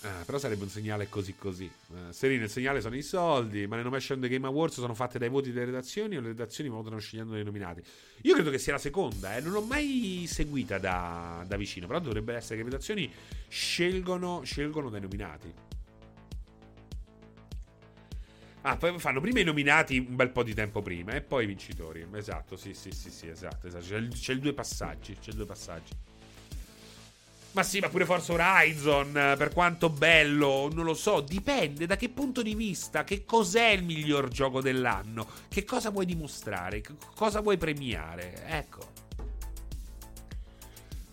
Eh, però sarebbe un segnale così così. Eh, Serino, il segnale sono i soldi, ma le nomination dei Game Awards sono fatte dai voti delle redazioni o le redazioni votano scegliendo dei nominati? Io credo che sia la seconda, eh. non l'ho mai seguita da, da, vicino, però dovrebbe essere che le redazioni scelgono, scelgono dai nominati. Ah, poi fanno prima i nominati un bel po' di tempo prima e poi i vincitori. Esatto, sì, sì, sì, sì, esatto. esatto. C'è, c'è due passaggi, c'è due passaggi. Ma sì, ma pure Forza Horizon, per quanto bello, non lo so, dipende da che punto di vista, che cos'è il miglior gioco dell'anno, che cosa vuoi dimostrare, che cosa vuoi premiare, ecco.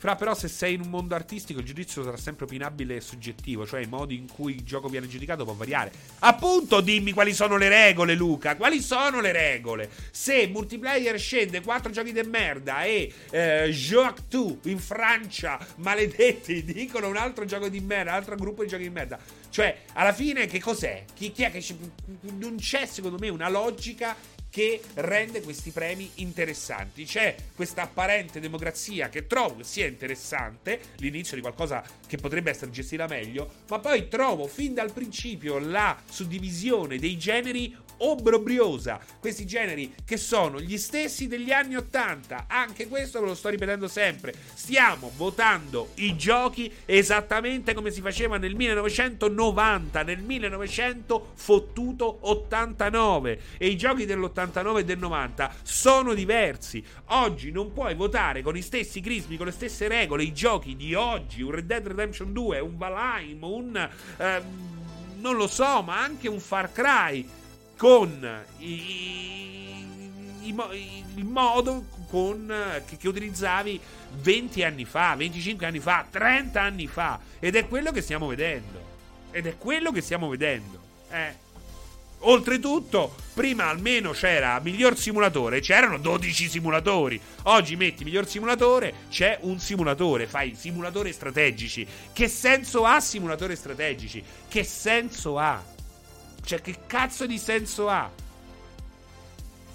Fra però se sei in un mondo artistico il giudizio sarà sempre opinabile e soggettivo, cioè i modi in cui il gioco viene giudicato può variare. Appunto dimmi quali sono le regole Luca, quali sono le regole? Se multiplayer scende 4 giochi di merda e eh, Joc 2 in Francia, maledetti, [laughs] dicono un altro gioco di merda, un altro gruppo di giochi di merda. Cioè, alla fine che cos'è? Chi, chi è che... Non c'è secondo me una logica che rende questi premi interessanti. C'è questa apparente democrazia che trovo sia interessante, l'inizio di qualcosa che potrebbe essere gestita meglio, ma poi trovo fin dal principio la suddivisione dei generi obbrobriosa. Questi generi che sono gli stessi degli anni 80. Anche questo ve lo sto ripetendo sempre. Stiamo votando i giochi esattamente come si faceva nel 1990, nel 1900 fottuto 89. E i giochi dell'89 e del 90 sono diversi. Oggi non puoi votare con gli stessi crismi, con le stesse regole, i giochi di oggi, un Red Dead Redemption 2, un Valheim, un... Eh, non lo so, ma anche un Far Cry con i, i, il modo con, che, che, utilizzavi 20 anni fa, 25 anni fa, 30 anni fa. Ed è quello che stiamo vedendo. Ed è quello che stiamo vedendo. Eh. Oltretutto, prima almeno c'era miglior simulatore, c'erano 12 simulatori. Oggi metti miglior simulatore, c'è un simulatore, fai simulatori strategici. Che senso ha simulatori strategici? Che senso ha? Cioè, che cazzo di senso ha?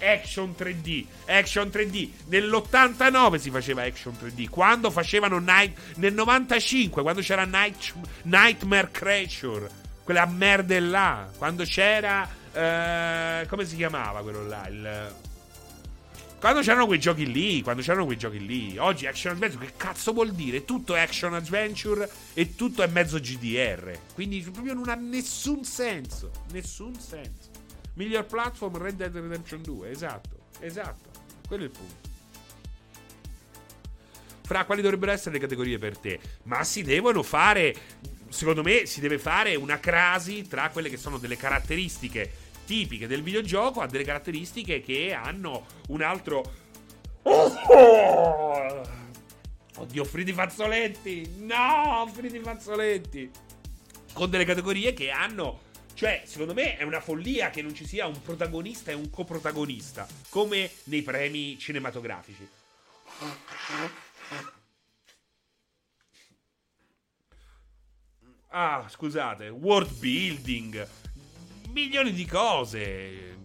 Action 3D, Action 3D. Nell'89 si faceva Action 3D. Quando facevano Night. Nel 95, quando c'era Night, Nightmare Creature. Quella merda là. Quando c'era. Uh, come si chiamava quello là? Il. Quando c'erano quei giochi lì, quando c'erano quei giochi lì, oggi Action Adventure, che cazzo vuol dire? Tutto è Action Adventure e tutto è mezzo GDR. Quindi proprio non ha nessun senso. Nessun senso. Miglior platform Red Dead Redemption 2, esatto, esatto. Quello è il punto. Fra quali dovrebbero essere le categorie per te? Ma si devono fare, secondo me, si deve fare una crasi tra quelle che sono delle caratteristiche tipiche del videogioco a delle caratteristiche che hanno un altro... Oddio, fridi fazzoletti! No, fridi fazzoletti! Con delle categorie che hanno cioè, secondo me è una follia che non ci sia un protagonista e un coprotagonista, come nei premi cinematografici. Ah, scusate, world building, milioni di cose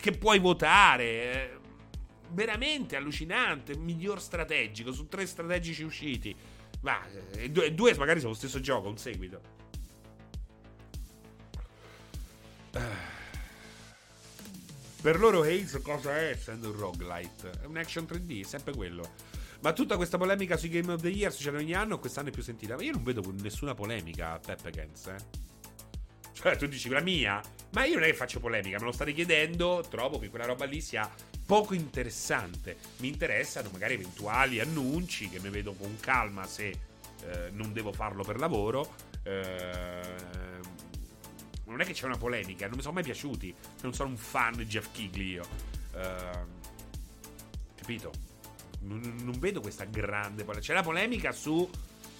che puoi votare. Veramente allucinante, miglior strategico su tre strategici usciti. Ma e due, due magari sono lo stesso gioco, un seguito. Per loro Hades cosa è essendo un roguelite? È un action 3D, è sempre quello. Ma tutta questa polemica sui Game of the Year succede ogni anno, quest'anno è più sentita. Ma io non vedo nessuna polemica a Peppe Gens, eh. Cioè, tu dici la mia? Ma io non è che faccio polemica, me lo state chiedendo. Trovo che quella roba lì sia poco interessante. Mi interessano magari eventuali annunci che mi vedo con calma se eh, non devo farlo per lavoro. Eh, non è che c'è una polemica, non mi sono mai piaciuti. Non sono un fan di Jeff Kigley io. Uh, capito? Non, non, vedo questa grande polemica. C'è la polemica su,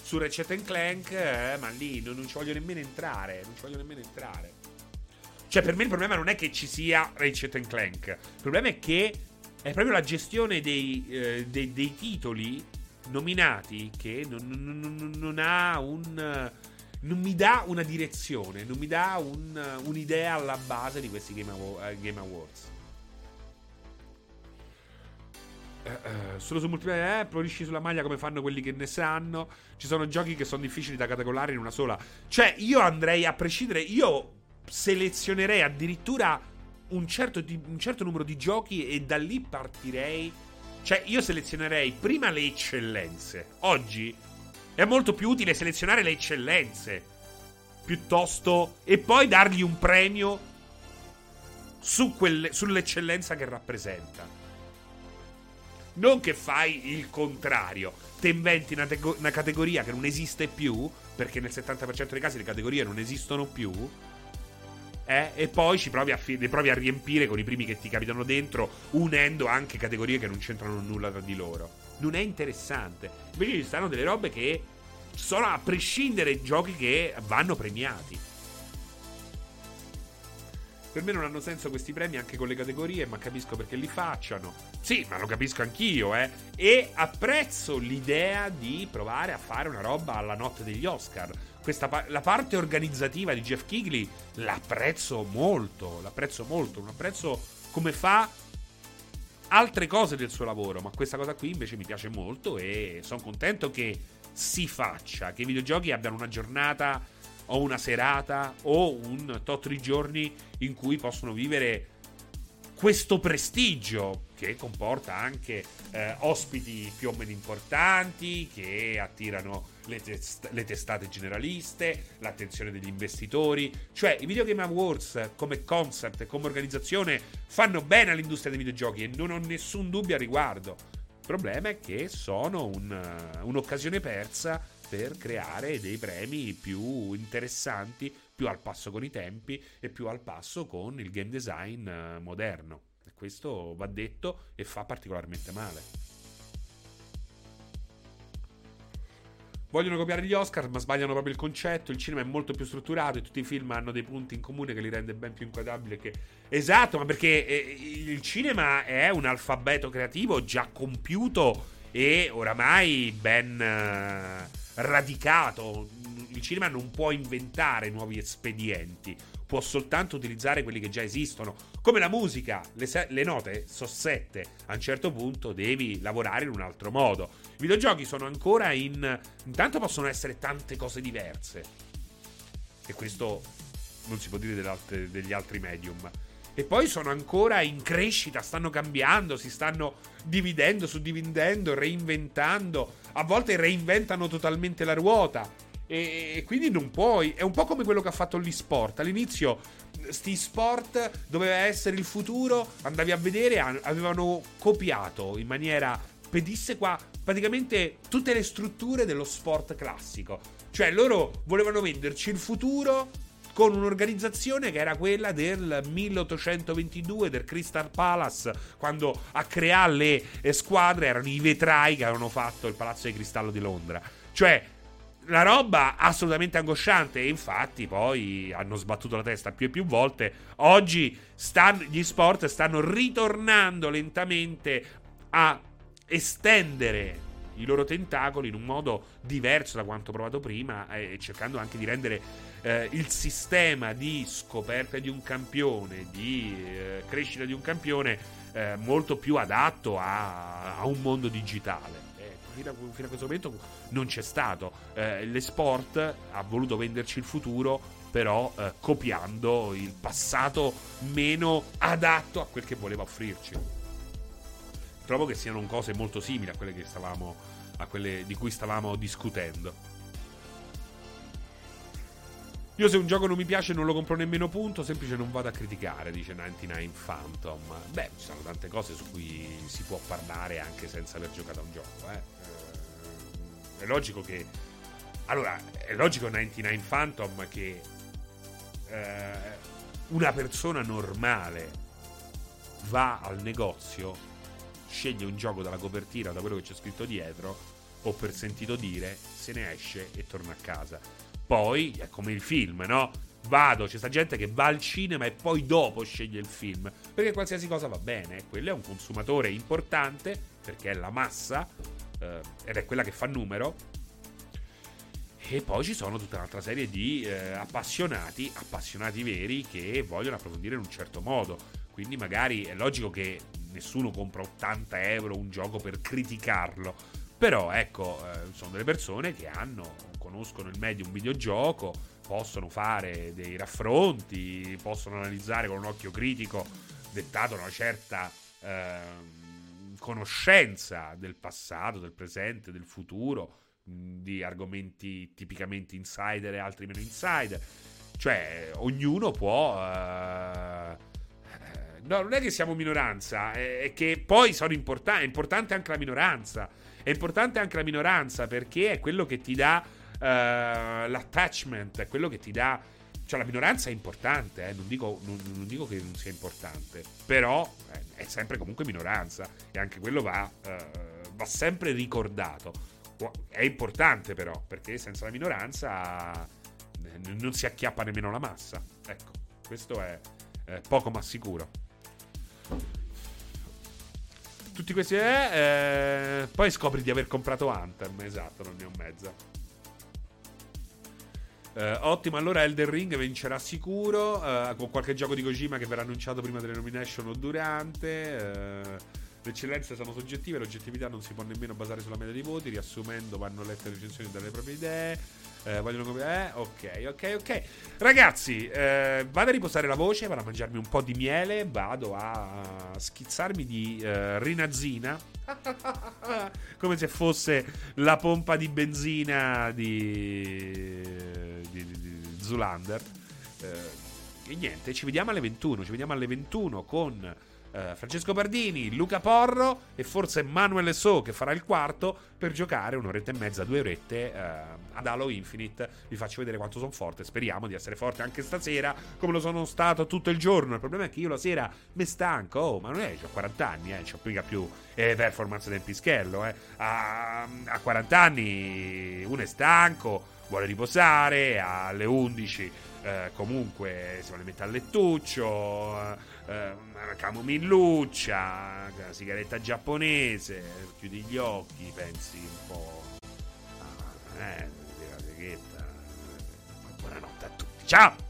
su Ratchet Clank, eh, ma lì non, non ci voglio nemmeno entrare. Non ci voglio nemmeno entrare. Cioè, per me il problema non è che ci sia Ratchet Clank. Il problema è che è proprio la gestione dei, eh, dei, dei titoli nominati che non, non, non ha un non mi dà una direzione, non mi dà un, un'idea alla base di questi Game, Game Awards. Uh, uh, solo su multiplayer, eh, plorisci sulla maglia come fanno quelli che ne sanno. Ci sono giochi che sono difficili da categorizzare in una sola. Cioè, io andrei a prescindere. Io selezionerei addirittura un certo, un certo numero di giochi e da lì partirei. Cioè, io selezionerei prima le eccellenze. Oggi è molto più utile selezionare le eccellenze piuttosto e poi dargli un premio su quelle, sull'eccellenza che rappresenta. Non che fai il contrario, ti inventi una, te- una, categoria che non esiste più, perché nel 70% dei casi le categorie non esistono più, eh, e poi ci provi a, fi- provi a riempire con i primi che ti capitano dentro, unendo anche categorie che non c'entrano nulla tra di loro non è interessante. Invece ci stanno delle robe che sono a prescindere giochi che vanno premiati. Per me non hanno senso questi premi anche con le categorie, ma capisco perché li facciano. Sì, ma lo capisco anch'io, eh. E apprezzo l'idea di provare a fare una roba alla notte degli Oscar. Questa, la parte organizzativa di Jeff Kigley l'apprezzo molto, l'apprezzo molto, non apprezzo come fa altre cose del suo lavoro, ma questa cosa qui invece mi piace molto e sono contento che si faccia, che i videogiochi abbiano una giornata o una serata o un tot di giorni in cui possono vivere questo prestigio che comporta anche eh, ospiti più o meno importanti che attirano le, test- le, testate generaliste, l'attenzione degli investitori. Cioè, i Video Game Awards come concept come organizzazione fanno bene all'industria dei videogiochi e non ho nessun dubbio a riguardo. Il problema è che sono un, un'occasione persa per creare dei premi più interessanti, più al passo con i tempi e più al passo con il game design eh, moderno. E questo va detto e fa particolarmente male. Vogliono copiare gli Oscar, ma sbagliano proprio il concetto. Il cinema è molto più strutturato e tutti i film hanno dei punti in comune che li rende ben più inquadrabili. Che... Esatto, ma perché eh, il cinema è un alfabeto creativo già compiuto e oramai ben eh, radicato. Il cinema non può inventare nuovi espedienti, può soltanto utilizzare quelli che già esistono. Come la musica, le, se- le note sono sette, a un certo punto devi lavorare in un altro modo. I videogiochi sono ancora in... Intanto possono essere tante cose diverse. E questo non si può dire degli altri medium. E poi sono ancora in crescita, stanno cambiando, si stanno dividendo, suddividendo, reinventando. A volte reinventano totalmente la ruota. E, quindi non puoi. È un po' come quello che ha fatto l'e-sport. All'inizio, sti sport doveva essere il futuro. Andavi a vedere, avevano copiato in maniera pedissequa praticamente tutte le strutture dello sport classico. Cioè, loro volevano venderci il futuro con un'organizzazione che era quella del 1822 del Crystal Palace, quando a creare le eh, squadre erano i vetrai che avevano fatto il Palazzo di Cristallo di Londra. Cioè, la roba assolutamente angosciante e infatti poi hanno sbattuto la testa più e più volte. Oggi stan- gli sport stanno ritornando lentamente a estendere i loro tentacoli in un modo diverso da quanto provato prima e cercando anche di rendere eh, il sistema di scoperta di un campione, di eh, crescita di un campione eh, molto più adatto a, a un mondo digitale. Fino a, fino a, questo momento non c'è stato. Eh, l'esport ha voluto venderci il futuro, però eh, copiando il passato meno adatto a quel che voleva offrirci trovo che siano cose molto simili a quelle, stavamo, a quelle di cui stavamo discutendo. Io se un gioco non mi piace non lo compro nemmeno punto, semplice non vado a criticare, dice 99 Phantom. Beh, ci sono tante cose su cui si può parlare anche senza aver giocato a un gioco, eh. È logico che... Allora, è logico 99 Phantom che eh, una persona normale va al negozio sceglie un gioco dalla copertina, da quello che c'è scritto dietro, o per sentito dire, se ne esce e torna a casa. Poi è come il film, no? Vado, c'è sta gente che va al cinema e poi dopo sceglie il film. Perché qualsiasi cosa va bene. Quello è un consumatore importante, perché è la massa, eh, ed è quella che fa numero. E poi ci sono tutta un'altra serie di eh, appassionati, appassionati veri, che vogliono approfondire in un certo modo. Quindi magari è logico che nessuno compra 80 euro un gioco per criticarlo. Però ecco, eh, sono delle persone che hanno, conoscono il medium videogioco, possono fare dei raffronti, possono analizzare con un occhio critico, dettato una certa eh, conoscenza del passato, del presente, del futuro, di argomenti tipicamente insider e altri meno insider. Cioè, ognuno può... Eh, No, non è che siamo minoranza, è che poi sono importanti. È importante anche la minoranza. È importante anche la minoranza perché è quello che ti dà uh, l'attachment, è quello che ti dà. Cioè, la minoranza è importante, eh? non, dico, non, non, dico, che non sia importante, però eh, è sempre comunque minoranza e anche quello va, uh, va sempre ricordato. È importante, però, perché senza la minoranza eh, non si acchiappa nemmeno la massa. Ecco, questo è eh, poco ma sicuro. Tutti questi... Eh, eh, poi scopri di aver comprato Anthem, esatto, non ne ho mezza. Eh, ottimo, allora Elden Ring vincerà sicuro, eh, con qualche gioco di Kojima che verrà annunciato prima delle nomination o durante. Eh, le eccellenze sono soggettive, l'oggettività non si può nemmeno basare sulla media dei voti, riassumendo vanno lette le recensioni dalle proprie idee. Eh, vogliono. Eh, ok, ok, ok. Ragazzi, eh, vado a riposare la voce, vado a mangiarmi un po' di miele, vado a schizzarmi di eh, rinazzina. [laughs] Come se fosse la pompa di benzina di, di, di, di Zulander. Eh, e niente, ci vediamo alle 21. Ci vediamo alle 21 con Uh, Francesco Bardini, Luca Porro e forse Manuel So che farà il quarto per giocare un'oretta e mezza, due orette uh, ad Halo Infinite. Vi faccio vedere quanto sono forte. Speriamo di essere forte anche stasera, come lo sono stato tutto il giorno. Il problema è che io la sera mi stanco. Oh, ma non è, ho 40 anni, eh, ho mica più eh, performance del pischello. Eh. A, a 40 anni uno è stanco, vuole riposare, alle 11 eh, comunque si vuole mettere a lettuccio, eh, camomilluccia, sigaretta giapponese, chiudi gli occhi, pensi un po'. Ah, eh, la. Buonanotte a tutti, ciao!